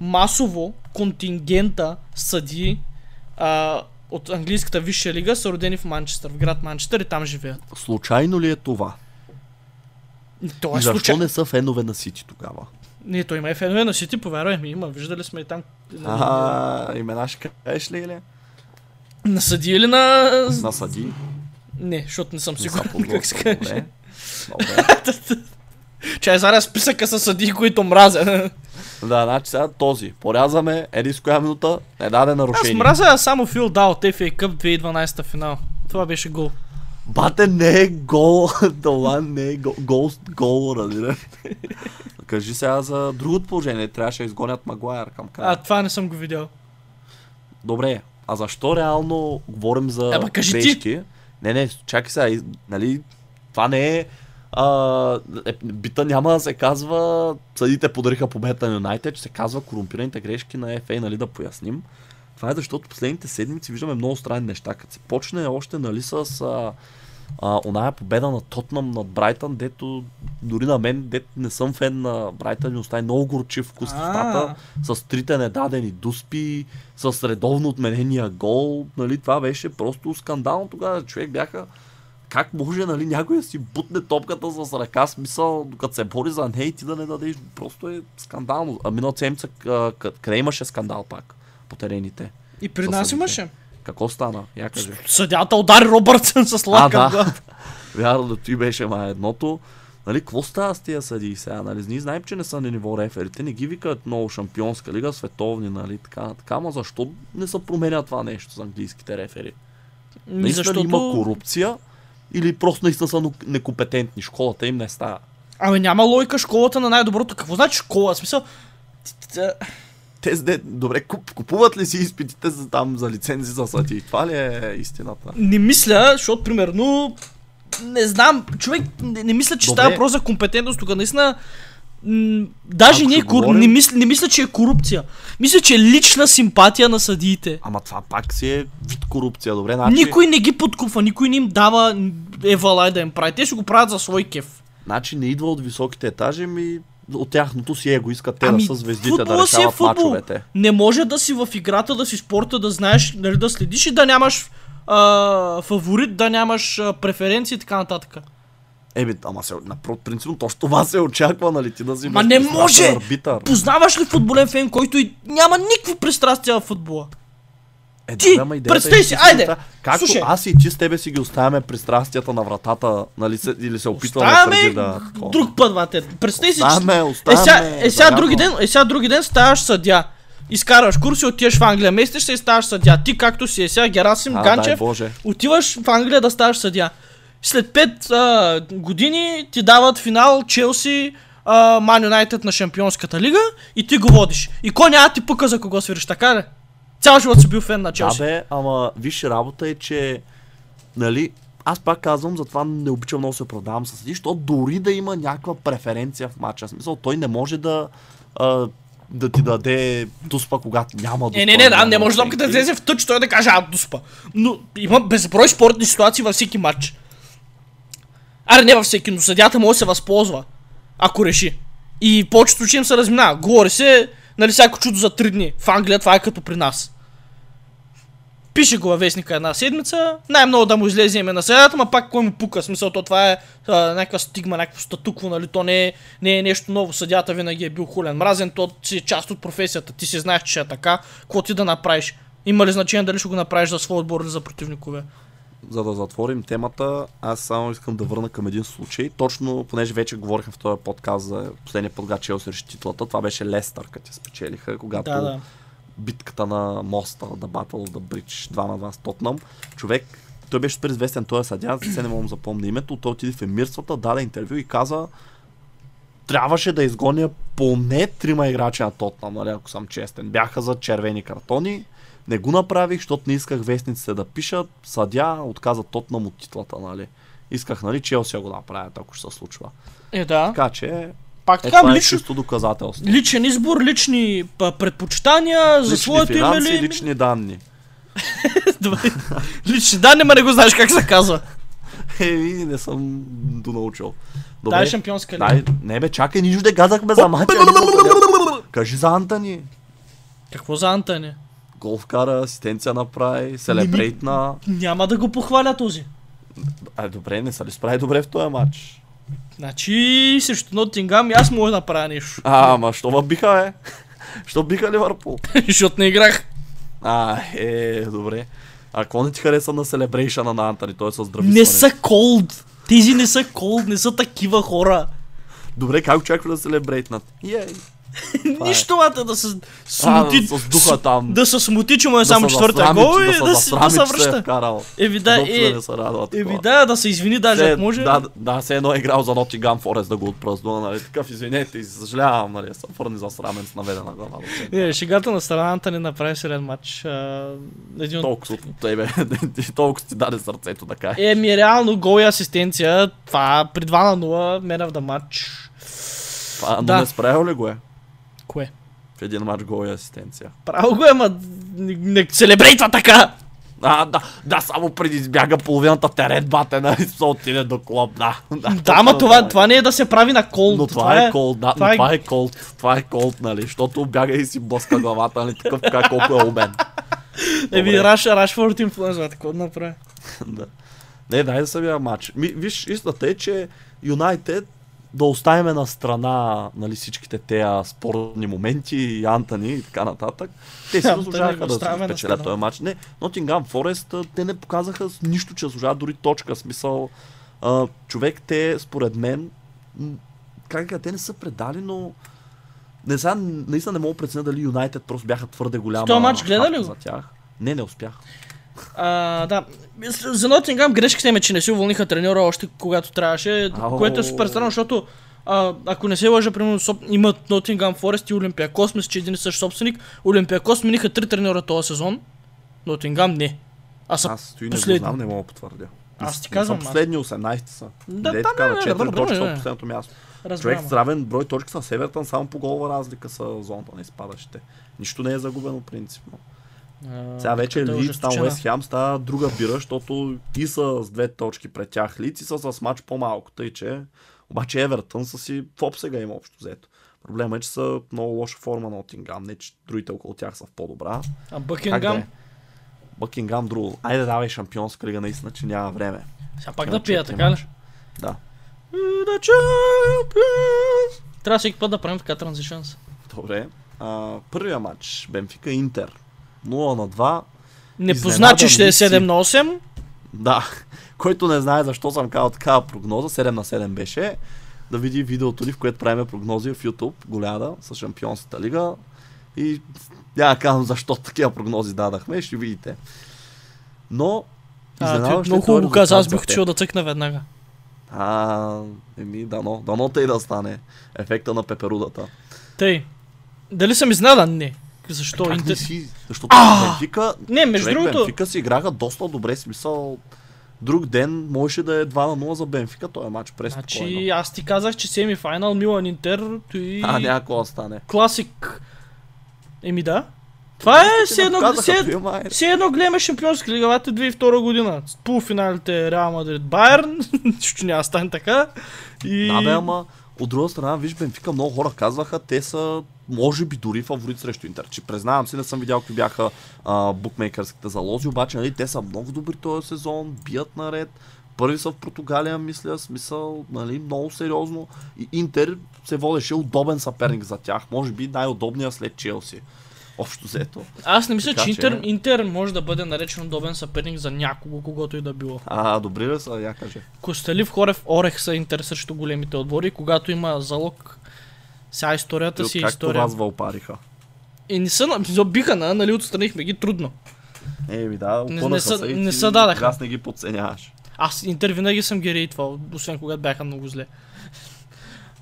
Speaker 2: Масово контингента съди а, от английската висша лига са родени в Манчестър, в град Манчестър и там живеят.
Speaker 1: Случайно ли е това?
Speaker 2: То
Speaker 1: И
Speaker 2: е
Speaker 1: защо
Speaker 2: случай. Не...
Speaker 1: не са фенове на Сити тогава?
Speaker 2: не, той има и фенове на Сити, повярвай ми, има. Виждали сме и там. На,
Speaker 1: А, имена ще кажеш ли или?
Speaker 2: на съди или на...
Speaker 1: На съди?
Speaker 2: Не, защото не съм
Speaker 1: Не са
Speaker 2: сигурен как се каже. Чай зараз списъка с съдии, които мразя.
Speaker 1: Да, значи сега този. Порязваме еди с коя минута, не даде
Speaker 2: Аз
Speaker 1: нарушение.
Speaker 2: мразя само Фил Дал от FA Cup 2012 финал. Това беше гол.
Speaker 1: Бате не е гол, това не е гол, гол, гол разбира. Кажи сега за другото положение, трябваше да изгонят Магуайер към края.
Speaker 2: А, това не съм го видял.
Speaker 1: Добре, а защо реално говорим за
Speaker 2: Ама кажи ти.
Speaker 1: грешки? Не, не, чакай сега, нали, това не е а, е, бита няма да се казва съдите подариха победата на Юнайтед, че се казва корумпираните грешки на FA, нали да поясним. Това е защото последните седмици виждаме много странни неща. Като се почне още нали, с а, а, оная победа на Тотнам над Брайтън, дето дори на мен, дето не съм фен на Брайтън, ми остави много горчив вкус в устата с трите недадени дуспи, с редовно отменения гол. Нали, това беше просто скандално тогава. Човек бяха как може нали, някой да си бутне топката с ръка, смисъл, докато се бори за нея и ти да не дадеш. Просто е скандално. А миналата седмица къде имаше скандал пак по терените?
Speaker 2: И при нас имаше.
Speaker 1: Какво стана? Я кажи.
Speaker 2: Съдята удари Робъртсън с
Speaker 1: А,
Speaker 2: лака в
Speaker 1: да. Вярно, да ти беше ма едното. Нали, какво става с тия съдии сега? Нали, ние знаем, че не са на ниво реферите, не ги викат много шампионска лига, световни, нали, така, така, ама защо не се променя това нещо с английските рефери?
Speaker 2: Ми,
Speaker 1: Наистина
Speaker 2: защото...
Speaker 1: има корупция или просто наистина са некомпетентни? Школата им не става.
Speaker 2: Ами няма логика школата на най-доброто. Какво значи школа? В смисъл...
Speaker 1: Те добре, куп, купуват ли си изпитите за, там за лицензи за съдии? Това ли е истината?
Speaker 2: Не мисля, защото примерно... Не знам, човек, не, не мисля, че
Speaker 1: Добре.
Speaker 2: става въпрос за компетентност. Тук наистина М, даже
Speaker 1: Ако
Speaker 2: не, е
Speaker 1: ще
Speaker 2: кор...
Speaker 1: говорим-
Speaker 2: не, мисля, не мисля, че е корупция. Мисля, че е лична симпатия на съдиите.
Speaker 1: Ама това пак си е вид корупция, добре? Значи,
Speaker 2: Никой не ги подкупва, никой не им дава евалай да им прави. Те си го правят за свой кеф.
Speaker 1: значи не идва от високите етажи, ми от тяхното си его искат те
Speaker 2: Ами,
Speaker 1: да са звездите, да
Speaker 2: футбола си е
Speaker 1: решават мачовете.
Speaker 2: Не може да си в играта, да си спорта, да знаеш, нали, да следиш и да нямаш а, фаворит, да нямаш а, преференции и така нататък.
Speaker 1: Еми, ама се, на принципно точно това се очаква, нали, ти да си
Speaker 2: Ма не може!
Speaker 1: Арбитър.
Speaker 2: Познаваш ли футболен фен, който и няма никакви пристрастия в футбола?
Speaker 1: Е,
Speaker 2: Ти,
Speaker 1: да, идеята
Speaker 2: представи
Speaker 1: е,
Speaker 2: си,
Speaker 1: че
Speaker 2: айде,
Speaker 1: Както
Speaker 2: слушай.
Speaker 1: аз и ти с тебе си ги оставяме пристрастията на вратата, нали, се, или се опитваме
Speaker 2: Оставяме
Speaker 1: преди да...
Speaker 2: друг път, бате. Представи си, че...
Speaker 1: Оставяме,
Speaker 2: Е,
Speaker 1: оставяме.
Speaker 2: сега, е, сега други ден, е, сега други ден ставаш съдя. Изкарваш курси, отиваш в Англия, местиш се и ставаш съдя. Ти както си е сега, Герасим
Speaker 1: А,
Speaker 2: Ганчев, отиваш в Англия да ставаш съдя. След 5 а, години ти дават финал Челси, Ман Юнайтед на Шампионската лига и ти го водиш. И кой няма да ти пука за кого свириш, така ли? Цял живот си бил фен на
Speaker 1: Да
Speaker 2: Челси.
Speaker 1: бе, ама виж работа е, че нали, аз пак казвам, затова не обичам много да се оправдавам с съди, защото дори да има някаква преференция в матча, смисъл, той не може да а, да ти даде дуспа, когато няма дуспа.
Speaker 2: Е, не, не, да, не може топката да излезе в тъч, той да каже, а, дуспа. Но има безброй спортни ситуации във всеки матч. Аре, не във всеки, но съдята може да се възползва, ако реши. И повечето случаи им се разминава. Говори се, нали, всяко чудо за 3 дни. В Англия това е като при нас. Пише го във вестника една седмица, най-много да му излезе име на съдята, ма пак кой му пука. Смисъл, то това е някаква стигма, някакво статукво, нали? То не е, не е нещо ново. Съдята винаги е бил хулен мразен, то си е част от професията. Ти си знаеш, че е така. Какво ти да направиш? Има ли значение дали ще го направиш за свой отбор или за противникове?
Speaker 1: За да затворим темата, аз само искам да върна към един случай. Точно, понеже вече говорихме в този подкаст за последния път, когато Челси реши титлата, това беше Лестър, като я спечелиха, когато
Speaker 2: Да, да.
Speaker 1: битката на моста, The Battle of the Bridge, 2 на 2 с Тотнам. Човек, той беше супер известен, той е съдя, се не мога да запомня името, той отиде в емирствата, даде интервю и каза трябваше да изгоня поне трима играчи на Тотнам, нали, ако съм честен. Бяха за червени картони, не го направих, защото не исках вестниците да пишат, съдя отказа Тотнам от титлата, нали. Исках, нали, Челси да го направят, ако ще се случва.
Speaker 2: Е, да.
Speaker 1: Така че,
Speaker 2: Пак
Speaker 1: е,
Speaker 2: така,
Speaker 1: това е
Speaker 2: лично,
Speaker 1: чисто доказателство.
Speaker 2: личен избор, лични предпочитания, за
Speaker 1: Лични
Speaker 2: своето име
Speaker 1: финанси,
Speaker 2: ли?
Speaker 1: лични данни.
Speaker 2: Добре. лични данни, ма не го знаеш как се казва.
Speaker 1: Еми, не съм донаучил.
Speaker 2: Дай шампионска лига.
Speaker 1: Дай, не бе, чакай, ние ще газахме за мача. Кажи за Антони.
Speaker 2: Какво за Антони?
Speaker 1: Гол вкара, асистенция направи, селебрейт на...
Speaker 2: Няма да го похваля този.
Speaker 1: А, добре, не са ли справи добре в този матч?
Speaker 2: Значи, срещу Нотингам и аз мога да направя нещо.
Speaker 1: А, ама що ма биха, бе? Що биха Ливърпул?
Speaker 2: Защото не играх.
Speaker 1: А, е, добре. А какво не ти хареса на селебрейшъна на Антони? Той е с здрави
Speaker 2: Не са колд. Тези не са колд, не са такива хора.
Speaker 1: Добре, как очакваш да селебрейтнат? Ей, Това е.
Speaker 2: Нищо мата да се смути.
Speaker 1: с духа там.
Speaker 2: Да се смути, че му е само
Speaker 1: се засрами,
Speaker 2: гол и да, да се
Speaker 1: е
Speaker 2: връща. Еви да, е,
Speaker 1: да не се
Speaker 2: еви да, да се извини даже, ако може.
Speaker 1: Да, да, все едно е играл за Нотингам Форест да го отпразнува, нали? Такъв, извинете, съжалявам, нали? Съм фърни за срамен с наведена глава. до центъра.
Speaker 2: Е, шегата на страната ни направи сериен матч. Един.
Speaker 1: Толкова от тебе, толкова ти даде сърцето да кай.
Speaker 2: Е, ми реално гол и асистенция. Това при 2 на 0, мен в да матч.
Speaker 1: Това, но
Speaker 2: да.
Speaker 1: не справил ли го е?
Speaker 2: Кое?
Speaker 1: В един матч гол и асистенция.
Speaker 2: Право го е, ма не, не селебрейтва така!
Speaker 1: А, да, да, само преди избяга половината терен, бате, нали, се отиде до клуб, да. Да,
Speaker 2: Да, ама
Speaker 1: точно
Speaker 2: това,
Speaker 1: е.
Speaker 2: това не е да се прави на кол.
Speaker 1: Но това, е колд, да,
Speaker 2: това е-
Speaker 1: това е колд, това е колд, нали, защото бяга и си блъска главата, нали, такъв така колко е умен.
Speaker 2: Еми. Раш, Рашфорд инфлуензва, какво да направи?
Speaker 1: да. Не, дай да самия матч. Ми, виж, истината е, че Юнайтед да оставим на страна нали, всичките тези спорни моменти Антони и така нататък. Те си заслужаваха да
Speaker 2: оставяме
Speaker 1: се спечелят този матч. Не, Форест, а, те не показаха нищо, че заслужават дори точка. Смисъл, а, човек, те, според мен, как те не са предали, но не сега, наистина не мога да преценя дали Юнайтед просто бяха твърде голяма.
Speaker 2: Този матч гледа ли го?
Speaker 1: За тях. Не, не успях.
Speaker 2: А, да. За Нотингам грешката им е, че не си уволниха треньора още когато трябваше,
Speaker 1: Ау.
Speaker 2: което е супер странно, защото а, ако не се лъжа, примерно соп... имат Нотингам Форест и Олимпиакос, мисля, че един и същ собственик. Олимпиакос смениха три треньора този сезон, Нотингам не. А са
Speaker 1: Аз стои не го
Speaker 2: последни.
Speaker 1: знам, не мога да потвърдя.
Speaker 2: Аз ти
Speaker 1: Не
Speaker 2: казвам, аз-
Speaker 1: последни 18 са.
Speaker 2: Да,
Speaker 1: Де
Speaker 2: да,
Speaker 1: така,
Speaker 2: не,
Speaker 1: на
Speaker 2: не,
Speaker 1: 4
Speaker 2: добре,
Speaker 1: точки са от последното място. Човек
Speaker 2: Разбрано.
Speaker 1: с равен брой точки с Евертън, само по голова разлика са зоната на изпадащите. Нищо не е загубено принципно.
Speaker 2: А,
Speaker 1: Сега вече
Speaker 2: битката е
Speaker 1: Лидс, там. Уест Хем става друга бира, защото и са с две точки пред тях Лидс и са с матч по-малко. Тъй, че обаче Евертън са си в оп сега има общо взето. Проблема е, че са много лоша форма на Отингам, не че другите около тях са в по-добра.
Speaker 2: А
Speaker 1: Как да
Speaker 2: Бъкингам?
Speaker 1: е? Бъкингам друго. Айде давай шампионска лига, наистина, че няма време.
Speaker 2: Сега пак да пия, така ли?
Speaker 1: Да.
Speaker 2: Трябва всеки път да правим така транзишънс.
Speaker 1: Добре. А, първия матч. Бенфика Интер. 0 на 2.
Speaker 2: Непознати ще е
Speaker 1: Изненадан ли
Speaker 2: 7 на 8.
Speaker 1: Да. Който не знае защо съм казал такава прогноза, 7 на 7 беше, да види видеото ни, в което правим прогнози в YouTube, голяда, с Шампионската лига. И няма да казвам защо такива прогнози дадахме, ще видите. Но,
Speaker 2: А, ти
Speaker 1: е
Speaker 2: много хубаво каза, аз бих отишъл да цъкна веднага.
Speaker 1: А, еми, дано, дано тъй да стане. Ефекта на пеперудата.
Speaker 2: Тъй. Дали съм изненадан? Не. Защо?
Speaker 1: Как
Speaker 2: Интер...
Speaker 1: не си? Защото Бенфика,
Speaker 2: Не, между
Speaker 1: човек,
Speaker 2: другото,
Speaker 1: Бенфика си играха доста добре, смисъл. Друг ден можеше да е 2 на 0 за Бенфика, този матч през
Speaker 2: значи аз ти казах, че семифайнал Милан Интер и
Speaker 1: А, няма какво да стане.
Speaker 2: класик. Еми да. Това е все едно, все, едно гледаме шампионска лига, вате 2002 година. С Полуфиналите Реал Мадрид Байерн, нищо няма стане така. И...
Speaker 1: Да, бе, ама от друга страна, виж, Бенфика много хора казваха, те са може би дори фаворит срещу Интер. Че признавам си, не съм видял какви бяха а, букмейкърските залози, обаче нали, те са много добри този сезон, бият наред. Първи са в Португалия, мисля, смисъл, нали, много сериозно. И Интер се водеше удобен съперник за тях. Може би най-удобният след Челси. Общо взето.
Speaker 2: Аз не мисля,
Speaker 1: Така
Speaker 2: че
Speaker 1: че-
Speaker 2: Интер, Интер може да бъде наречен удобен съперник за някого, когото и да било.
Speaker 1: А, добри ли са? Я кажи.
Speaker 2: Костелив, Хорев, Орех са Интер срещу големите отбори. Когато има залог, сега историята си е
Speaker 1: Както
Speaker 2: история.
Speaker 1: вас вълпариха.
Speaker 2: И не са, биха на, нали, отстранихме ги трудно.
Speaker 1: Еми да,
Speaker 2: Не- не са- не са дадаха.
Speaker 1: Аз не ги подценяваш.
Speaker 2: Аз Интер винаги съм ги рейтвал, освен когато бяха много зле.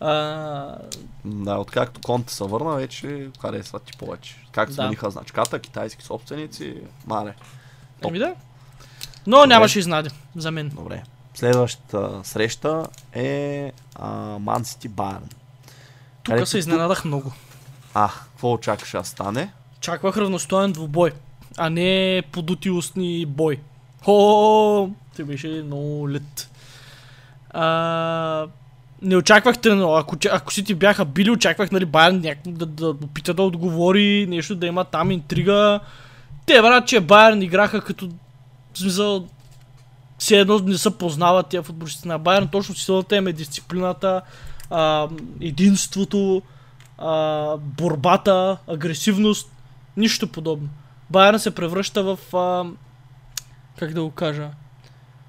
Speaker 2: А,
Speaker 1: Да, откакто Конте се върна, вече харесват ти повече. Как
Speaker 2: Да.
Speaker 1: смениха значката, китайски собственици, мале. Топ.
Speaker 2: ами да. Но нямаше изненади за мен.
Speaker 1: Добре. Следващата среща е Ман Сити Байерн.
Speaker 2: Тук се изненадах много.
Speaker 1: А, какво очакваш да стане?
Speaker 2: Чаквах равностоен двубой, а не подути устни бой. Хо, те беше много лет. А, не очаквах трено. Ако, ако си ти бяха били, очаквах нали, Байерн някак да, да опита да отговори, нещо да има там интрига. Те, брат, че Байерн играха като... В смисъл, все едно не се познават тия футболисти на Байерн. Точно силата им е дисциплината, а, единството, а, борбата, агресивност. Нищо подобно. Байерн се превръща в... А, как да го кажа?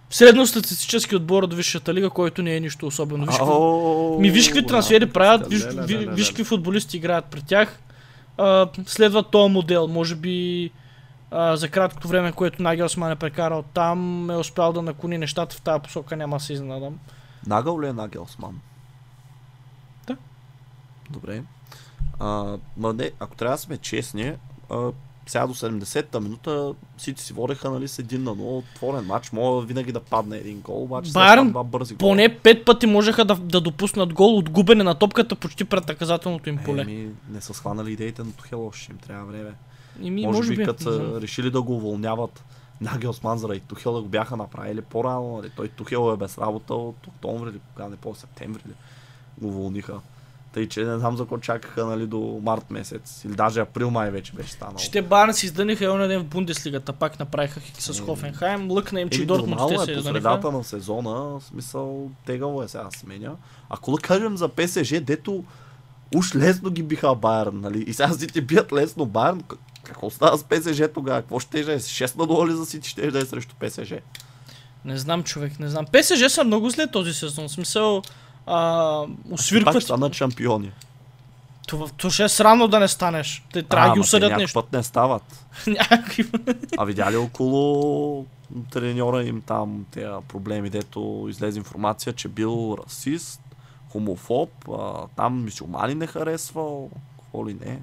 Speaker 2: В средностатистически отбор от Висшата лига, който не е нищо особено. Виж,
Speaker 1: Ау,
Speaker 2: ми виж какви трансфери правят, виж, виж какви футболисти играят при тях. А, следват този модел. Може би а, за краткото време, което Нагелсман е прекарал там, е успял да наклони нещата в тази посока, няма да се изненадам.
Speaker 1: Нагъл ли е Нагелсман? Добре. А, ма не, ако трябва да сме честни, а, сега до 70-та минута Сити си водеха нали, с един на 0, отворен матч, мога винаги да падне един гол, обаче това два бързи гола.
Speaker 2: Поне пет пъти можеха да, да допуснат гол от губене на топката почти пред наказателното им поле.
Speaker 1: Еми, не са схванали идеите на Тухел, още им трябва време.
Speaker 2: Еми,
Speaker 1: може, би, като са решили да го уволняват Нагелсман заради Тухел да го бяха направили по-рано. Нали? Той Тухел е без работа от октомври или кога не по септември ли го уволниха. Тъй, че не знам за какво чакаха нали, до март месец. Или даже април май вече беше станало.
Speaker 2: Байерн си издъниха и оня ден в Бундеслигата, пак направиха хик с
Speaker 1: Еми.
Speaker 2: Хофенхайм, лъкна им, че
Speaker 1: Еми,
Speaker 2: Дортмунд те
Speaker 1: нормално
Speaker 2: се
Speaker 1: е средата на сезона, в смисъл тегало е сега сменя. Ако да кажем за ПСЖ, дето уж лесно ги биха Байерн, нали? И сега си ти бият лесно Байерн, какво става с ПСЖ тогава? Какво ще е? 6 на 0 ли за Сити ще да е срещу ПСЖ?
Speaker 2: Не знам, човек, не знам. ПСЖ са много зле този сезон. В смисъл, а,
Speaker 1: Пак
Speaker 2: освиркват.
Speaker 1: станат шампиони.
Speaker 2: Това, това ще е срамно да не станеш. Те трябва да ги осъдят нещо.
Speaker 1: път не стават.
Speaker 2: Някакви.
Speaker 1: А видя ли около треньора им там тези проблеми, дето излезе информация, че бил расист, хомофоб, а, там мисюлмани не харесвал, какво ли не.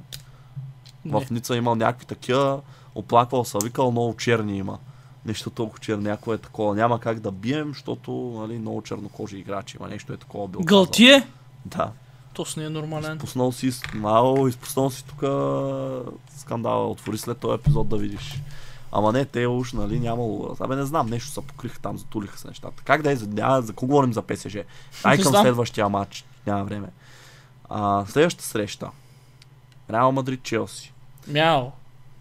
Speaker 1: В
Speaker 2: Не.
Speaker 1: Ница имал някакви такива, оплаквал са, викал много черни има. Нещо толкова черно, някое е такова. Няма как да бием, защото нали, много чернокожи играчи има. Нещо е такова бил казал.
Speaker 2: Гълтие?
Speaker 1: Да.
Speaker 2: То с не е нормален.
Speaker 1: Изпуснал си, мало, изпуснал си тук скандала. Отвори след този епизод да видиш. Ама не, те уж, нали, нямало. Абе не знам, нещо се покриха там, затулиха се нещата. Как да е, за, няма, за кого говорим за ПСЖ? Дай
Speaker 2: Не
Speaker 1: към следващия матч, няма време. А, следващата среща. Реал Мадрид Челси.
Speaker 2: Мяо.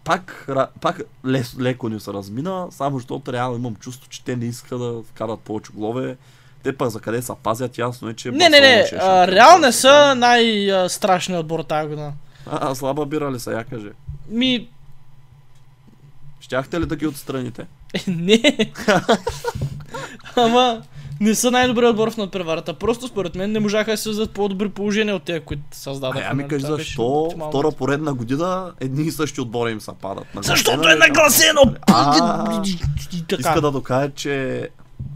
Speaker 1: Пак, пак лес, леко ни се размина, само защото реално имам чувство, че те не искат да вкарат повече голове. Те пък за къде се пазят, ясно е, че...
Speaker 2: Не, не, не.
Speaker 1: ще е
Speaker 2: а,
Speaker 1: шампион.
Speaker 2: Реал не са най-страшният отбор тази година.
Speaker 1: А, слаба бира ли са, я каже.
Speaker 2: Ми,
Speaker 1: Щяхте ли да ги отстраните?
Speaker 2: не. Ама, не са най-добрият отбор в надпреварата. Просто според мен не можаха да се създадат по-добри положения от тези, които създадаха.
Speaker 1: Ами
Speaker 2: нали?
Speaker 1: кажи защо втора поредна година едни и същи отбори им се падат. Нагласено
Speaker 2: Защото е нагласено!
Speaker 1: А, Иска да докаже, че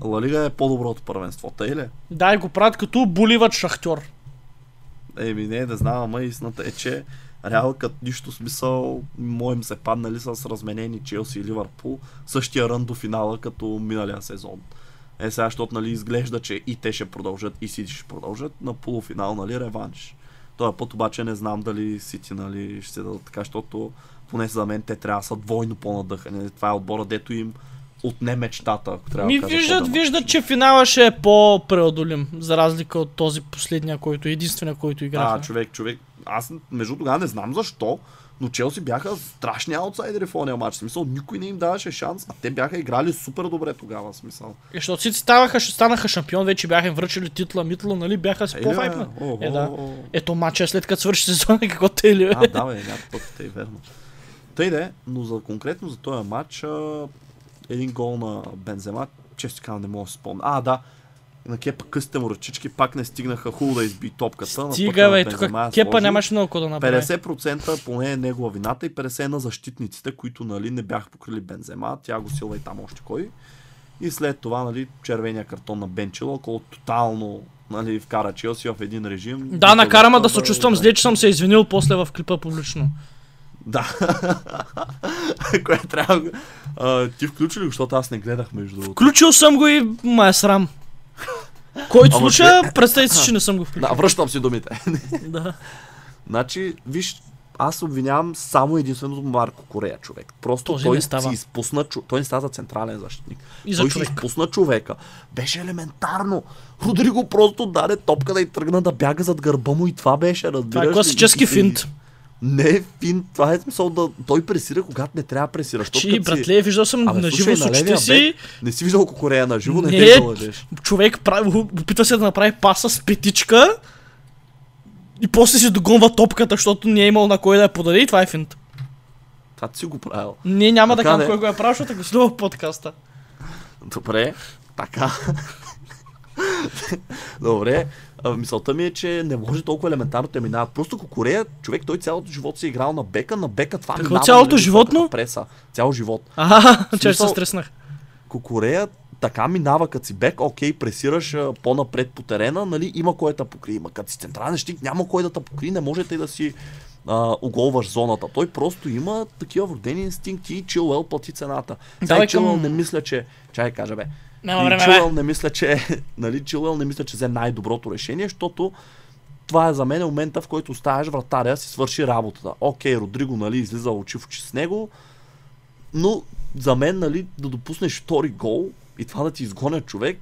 Speaker 1: Ла Лига е по-добро от първенство, тъй ли?
Speaker 2: Да, и го правят като буливат шахтьор.
Speaker 1: Еми не, да знам, ама истината е, че Реал като нищо смисъл, моим се паднали с разменени Челси и Ливърпул, същия рън до финала като миналия сезон. Е сега, защото нали, изглежда, че и те ще продължат, и Сити ще продължат на полуфинал, нали, реванш. Този път обаче не знам дали Сити нали, ще се дадат така, защото поне за мен те трябва да са двойно по-надъхани. Това е отбора, дето им отне мечтата, ако трябва
Speaker 2: Ми
Speaker 1: да кажа
Speaker 2: виждат, виждат, че финала ще е по-преодолим, за разлика от този последния, който е единствения, който играха.
Speaker 1: А, човек, човек. Аз между тогава не знам защо, но Челси бяха страшни аутсайдери в ония матч. Смисъл, никой не им даваше шанс, а те бяха играли супер добре тогава. Смисъл.
Speaker 2: И защото си ставаха, станаха шампион, вече бяха им връчили титла, митла, нали, бяха си
Speaker 1: Е,
Speaker 2: по-хайпна.
Speaker 1: бе, о,
Speaker 2: Е, да. Ето матча е след като свърши сезона, какво те ли?
Speaker 1: А, да, бе, някакъв път те е верно. Тъй де, но за, конкретно за този матч, един гол на Бензема, често казвам, не мога да спомня. А, да, на Кепа късите му ръчички пак не стигнаха хубаво да изби топката.
Speaker 2: Стига, бе, тук Кепа нямаше много какво да направи.
Speaker 1: 50% поне е негова вината и 50% на защитниците, които нали, не бяха покрили Бензема, Тяго Силва и там още кой. И след това нали, червения картон на Бенчело, който тотално нали, вкара Челси в един режим.
Speaker 2: Да, накара ма да се чувствам зле, че съм се извинил после в клипа публично.
Speaker 1: Да. Кое трябва... А, ти включи ли го, защото аз не гледах между.
Speaker 2: Включил съм го и ма е срам. Който
Speaker 1: Ама
Speaker 2: слуша, представи си, че не съм го
Speaker 1: Да,
Speaker 2: включил.
Speaker 1: връщам си думите.
Speaker 2: Да.
Speaker 1: Значи, виж, аз обвинявам само единственото Марко Корея човек. Просто
Speaker 2: Този
Speaker 1: той
Speaker 2: не става.
Speaker 1: си изпусна, той не става за централен защитник.
Speaker 2: И за
Speaker 1: той
Speaker 2: човек.
Speaker 1: си изпусна човека. Беше елементарно. Родриго просто даде топката и тръгна да бяга зад гърба му и това беше, разбираш
Speaker 2: Това е класически
Speaker 1: И-
Speaker 2: финт.
Speaker 1: Не е финт, това е смисъл да той пресира, когато не трябва да пресира.
Speaker 2: Чи,
Speaker 1: си-
Speaker 2: братле, виждал съм
Speaker 1: Абе,
Speaker 2: на живо с очите си.
Speaker 1: Не си виждал Корея на живо, не,
Speaker 2: Не.
Speaker 1: залъжеш.
Speaker 2: Човек прави, опита се да направи паса с петичка. И после си догонва топката, защото не е имал на кой да я подаде и това е финт.
Speaker 1: Това ти си го правил.
Speaker 2: Не, няма да
Speaker 1: Така
Speaker 2: кажа
Speaker 1: де.
Speaker 2: кой го е правил, защото го следва в подкаста.
Speaker 1: Добре, така. Добре, а, мисълта ми е, че не може толкова елементарно те минават. Просто Кокорея, човек, той цялото живот си е играл на бека, на бека това
Speaker 2: Какво цялото
Speaker 1: нали,
Speaker 2: животно?
Speaker 1: високата Преса. Цял живот.
Speaker 2: Ага, че се стреснах.
Speaker 1: Кокорея така минава като си бек, окей, пресираш а, по-напред по терена, нали, има кой да покри. Има като си централен щик, няма кой да те покри, не можете и да си а, оголваш зоната. Той просто има такива вродени инстинкти и Чилуел плати цената. Сега Чилуел
Speaker 2: към-
Speaker 1: не мисля, че... Чай кажа бе.
Speaker 2: Няма време,
Speaker 1: Чилуел
Speaker 2: бе.
Speaker 1: не мисля, че... нали, Чилуел не мисля, че взе най-доброто решение, защото това е за мен момента, в който оставяш вратаря си свърши работата. Окей, Родриго, нали, излиза очи в очи с него, но за мен, нали, да допуснеш втори гол и това да ти изгоня човек,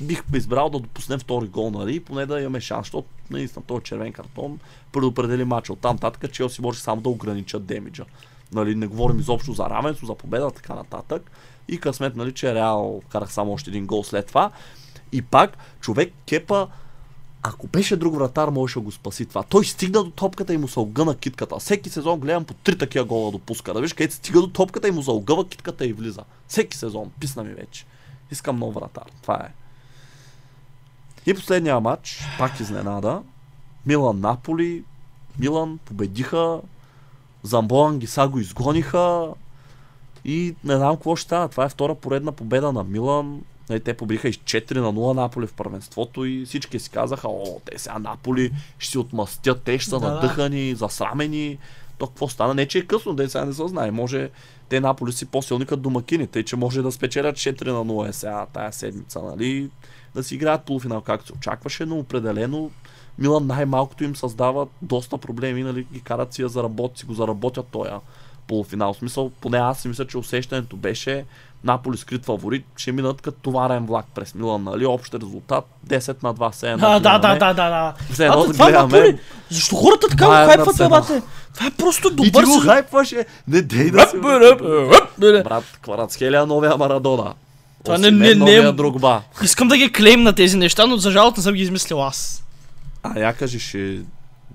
Speaker 1: бих избрал да допуснем втори гол, нали, поне да имаме шанс, защото наистина този червен картон предопредели мача. От там татък Челси може само да ограничат демиджа. Нали, не говорим изобщо за равенство, за победа, така нататък. И късмет, нали, че Реал карах само още един гол след това. И пак, човек Кепа, ако беше друг вратар, можеше да го спаси това. Той стигна до топката и му се огъна китката. Всеки сезон гледам по три такива гола допуска. Да виж където стига до топката и му заогъва китката и влиза. Всеки сезон. Писна ми вече. Искам нов вратар. Това е. И последния матч, пак изненада. Милан Наполи. Милан победиха. Замбоан ги са го изгониха. И не знам какво ще става. Това е втора поредна победа на Милан. Нали, те победиха и с 4 на 0 Наполи в първенството и всички си казаха, о, те сега Наполи ще си отмъстят, те ще са
Speaker 2: Да, да.
Speaker 1: надъхани, засрамени. То какво стана? Не, че е късно, да сега не се знае. Може те Наполи си по-силни като домакини, тъй че може да спечелят 4 на 0 е сега тая седмица, нали? Да си играят полуфинал както се очакваше, но определено Милан най-малкото им създава доста проблеми, нали, ги карат си я заработят, си го заработят тоя полуфинал. В смисъл, поне аз си мисля, че усещането беше Наполи скрит фаворит, ще минат като товарен влак през Милан, нали? Общ резултат 10 на 2 се
Speaker 2: Да, да, да, да, да, да.
Speaker 1: Все едно да гледаме.
Speaker 2: Защо хората така го хайпват, бате? Това е просто
Speaker 1: И ти
Speaker 2: добър
Speaker 1: го хайпваше. Не, дей да си. Брат, Кварацхелия новия Марадона.
Speaker 2: Това не- не- не-
Speaker 1: Другба.
Speaker 2: Искам да ги клейм на тези неща, но за жалост не съм ги измислил аз.
Speaker 1: А я ще...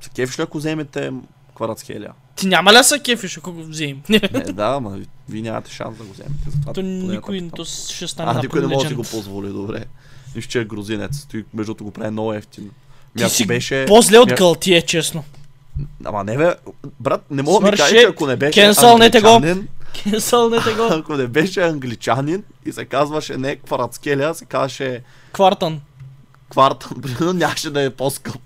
Speaker 1: За кефиш ли ако вземете Кварацхелия?
Speaker 2: Ти няма ли се кефиш, ако го вземем?
Speaker 1: Не, да, ма вие нямате шанс да го вземете. Затова
Speaker 2: То никой,
Speaker 1: така
Speaker 2: то ще стане
Speaker 1: А, никой не може да си го позволи, добре. Нищо, че е грузинец. Той, между другото, го прави много ефтино.
Speaker 2: Ти си
Speaker 1: беше...
Speaker 2: по-зле от Галтие, честно.
Speaker 1: Ама не бе, брат, не мога да ми кажа, че ако не беше
Speaker 2: Кенсълнете го.
Speaker 1: англичанин,
Speaker 2: Кенсълнете го.
Speaker 1: ако не беше англичанин и се казваше не Кварацкелия, се казваше
Speaker 2: Квартан.
Speaker 1: Квартан, примерно нямаше да е по-скъп.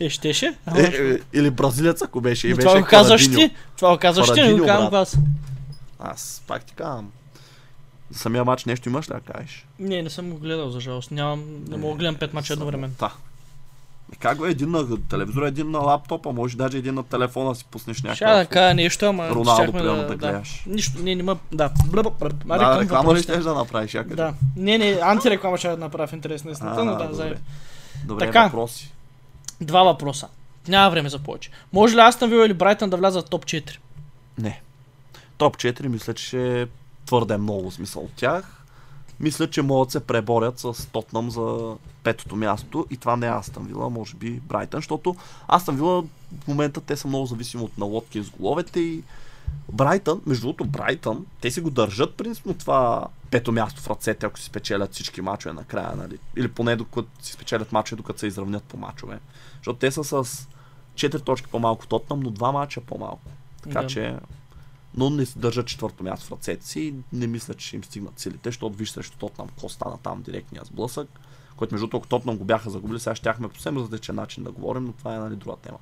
Speaker 2: Е, щеше?
Speaker 1: Е, е, или бразилец, ако беше. И беше
Speaker 2: това го казваш ти. Това го казваш ти, не го казвам аз.
Speaker 1: Аз пак ти казвам. За самия матч нещо имаш ли да кажеш?
Speaker 2: Не, не съм го гледал, за жалост. Нямам, не мога да гледам пет мача едновременно.
Speaker 1: Да. Е, Как го е един на телевизора, един на лаптопа, може даже един на телефона си пуснеш
Speaker 2: Ще да
Speaker 1: някакъв.
Speaker 2: кажа нещо, ама
Speaker 1: Роналдо, примерно, да гледаш.
Speaker 2: Нищо, не, не ма, да. Блъбъп,
Speaker 1: Да,
Speaker 2: аре, към
Speaker 1: реклама ли щеш да направиш?
Speaker 2: Да. Не, не, антиреклама ще да направя в интерес на истината, но да,
Speaker 1: добре.
Speaker 2: заедно.
Speaker 1: Добре,
Speaker 2: Така.
Speaker 1: въпроси.
Speaker 2: Два въпроса. Няма време за повече. Може ли Астон Вил или Брайтън да влязат в топ 4?
Speaker 1: Не. Топ 4 мисля, че е твърде много смисъл от тях. Мисля, че могат се преборят с Тотнам за петото място и това не е Астън Вила, може би Брайтън, защото Астън Вила в момента те са много зависими от налодки с головете и Брайтън, между другото Брайтън, те си го държат принципно това пето място в ръцете, ако си спечелят всички мачове накрая, нали? Или поне докато си спечелят мачове, докато се изравнят по мачове. Защото те са с 4 точки по-малко от Тотнам, но 2 мача по-малко. Така
Speaker 2: Да.
Speaker 1: че но не държат четвърто място в ръцете си и не мисля, че ще им стигнат силите, защото виж срещу Тотнам какво стана там директния сблъсък, който между другото, Тотнам го бяха загубили, сега щяхме по съвсем различен начин да говорим, но това е нали, друга тема.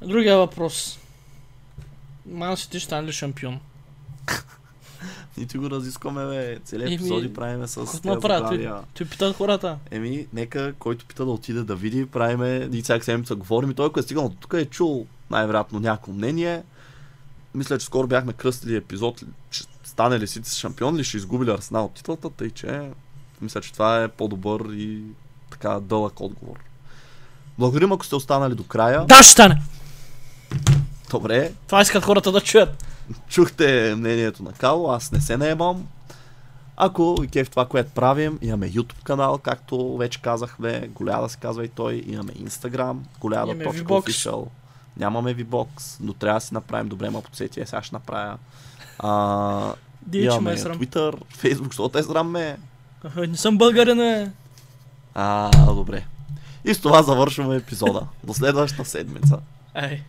Speaker 2: Другия въпрос. Ман Сити ще стане ли шампион?
Speaker 1: И ти го разискваме, бе. Цели
Speaker 2: Еми,
Speaker 1: епизоди правиме с
Speaker 2: Какво
Speaker 1: заглавия.
Speaker 2: Той питат хората.
Speaker 1: Еми, нека който пита да отиде да види, правиме, и всяка седмица говорим и той, ако е стигнал тук, е чул най-вероятно някакво мнение. Мисля, че скоро бяхме кръстили епизод, че стане ли Сити шампион или ще изгуби ли Арсенал от титлата, тъй че мисля, че това е по-добър и така дълъг отговор. Благодарим, ако сте останали до края.
Speaker 2: Да, ще стане!
Speaker 1: Добре,
Speaker 2: Това искат хората да чуят.
Speaker 1: Чухте мнението на Кало, аз не се наемам. Ако ви кеф това, което правим, имаме YouTube канал, както вече казахме, Голяда се казва и той, имаме Instagram,
Speaker 2: Имаме VBox.
Speaker 1: голяда.official. Нямаме VBox, но трябва да си направим добре, ма подсети, е, сега ще направя. А,
Speaker 2: Дич,
Speaker 1: имаме
Speaker 2: ме е.
Speaker 1: Twitter, Facebook, защото е срам ме.
Speaker 2: Аха, Не съм българин, е.
Speaker 1: А, добре. И с това завършваме епизода. До следващата седмица.
Speaker 2: Ай.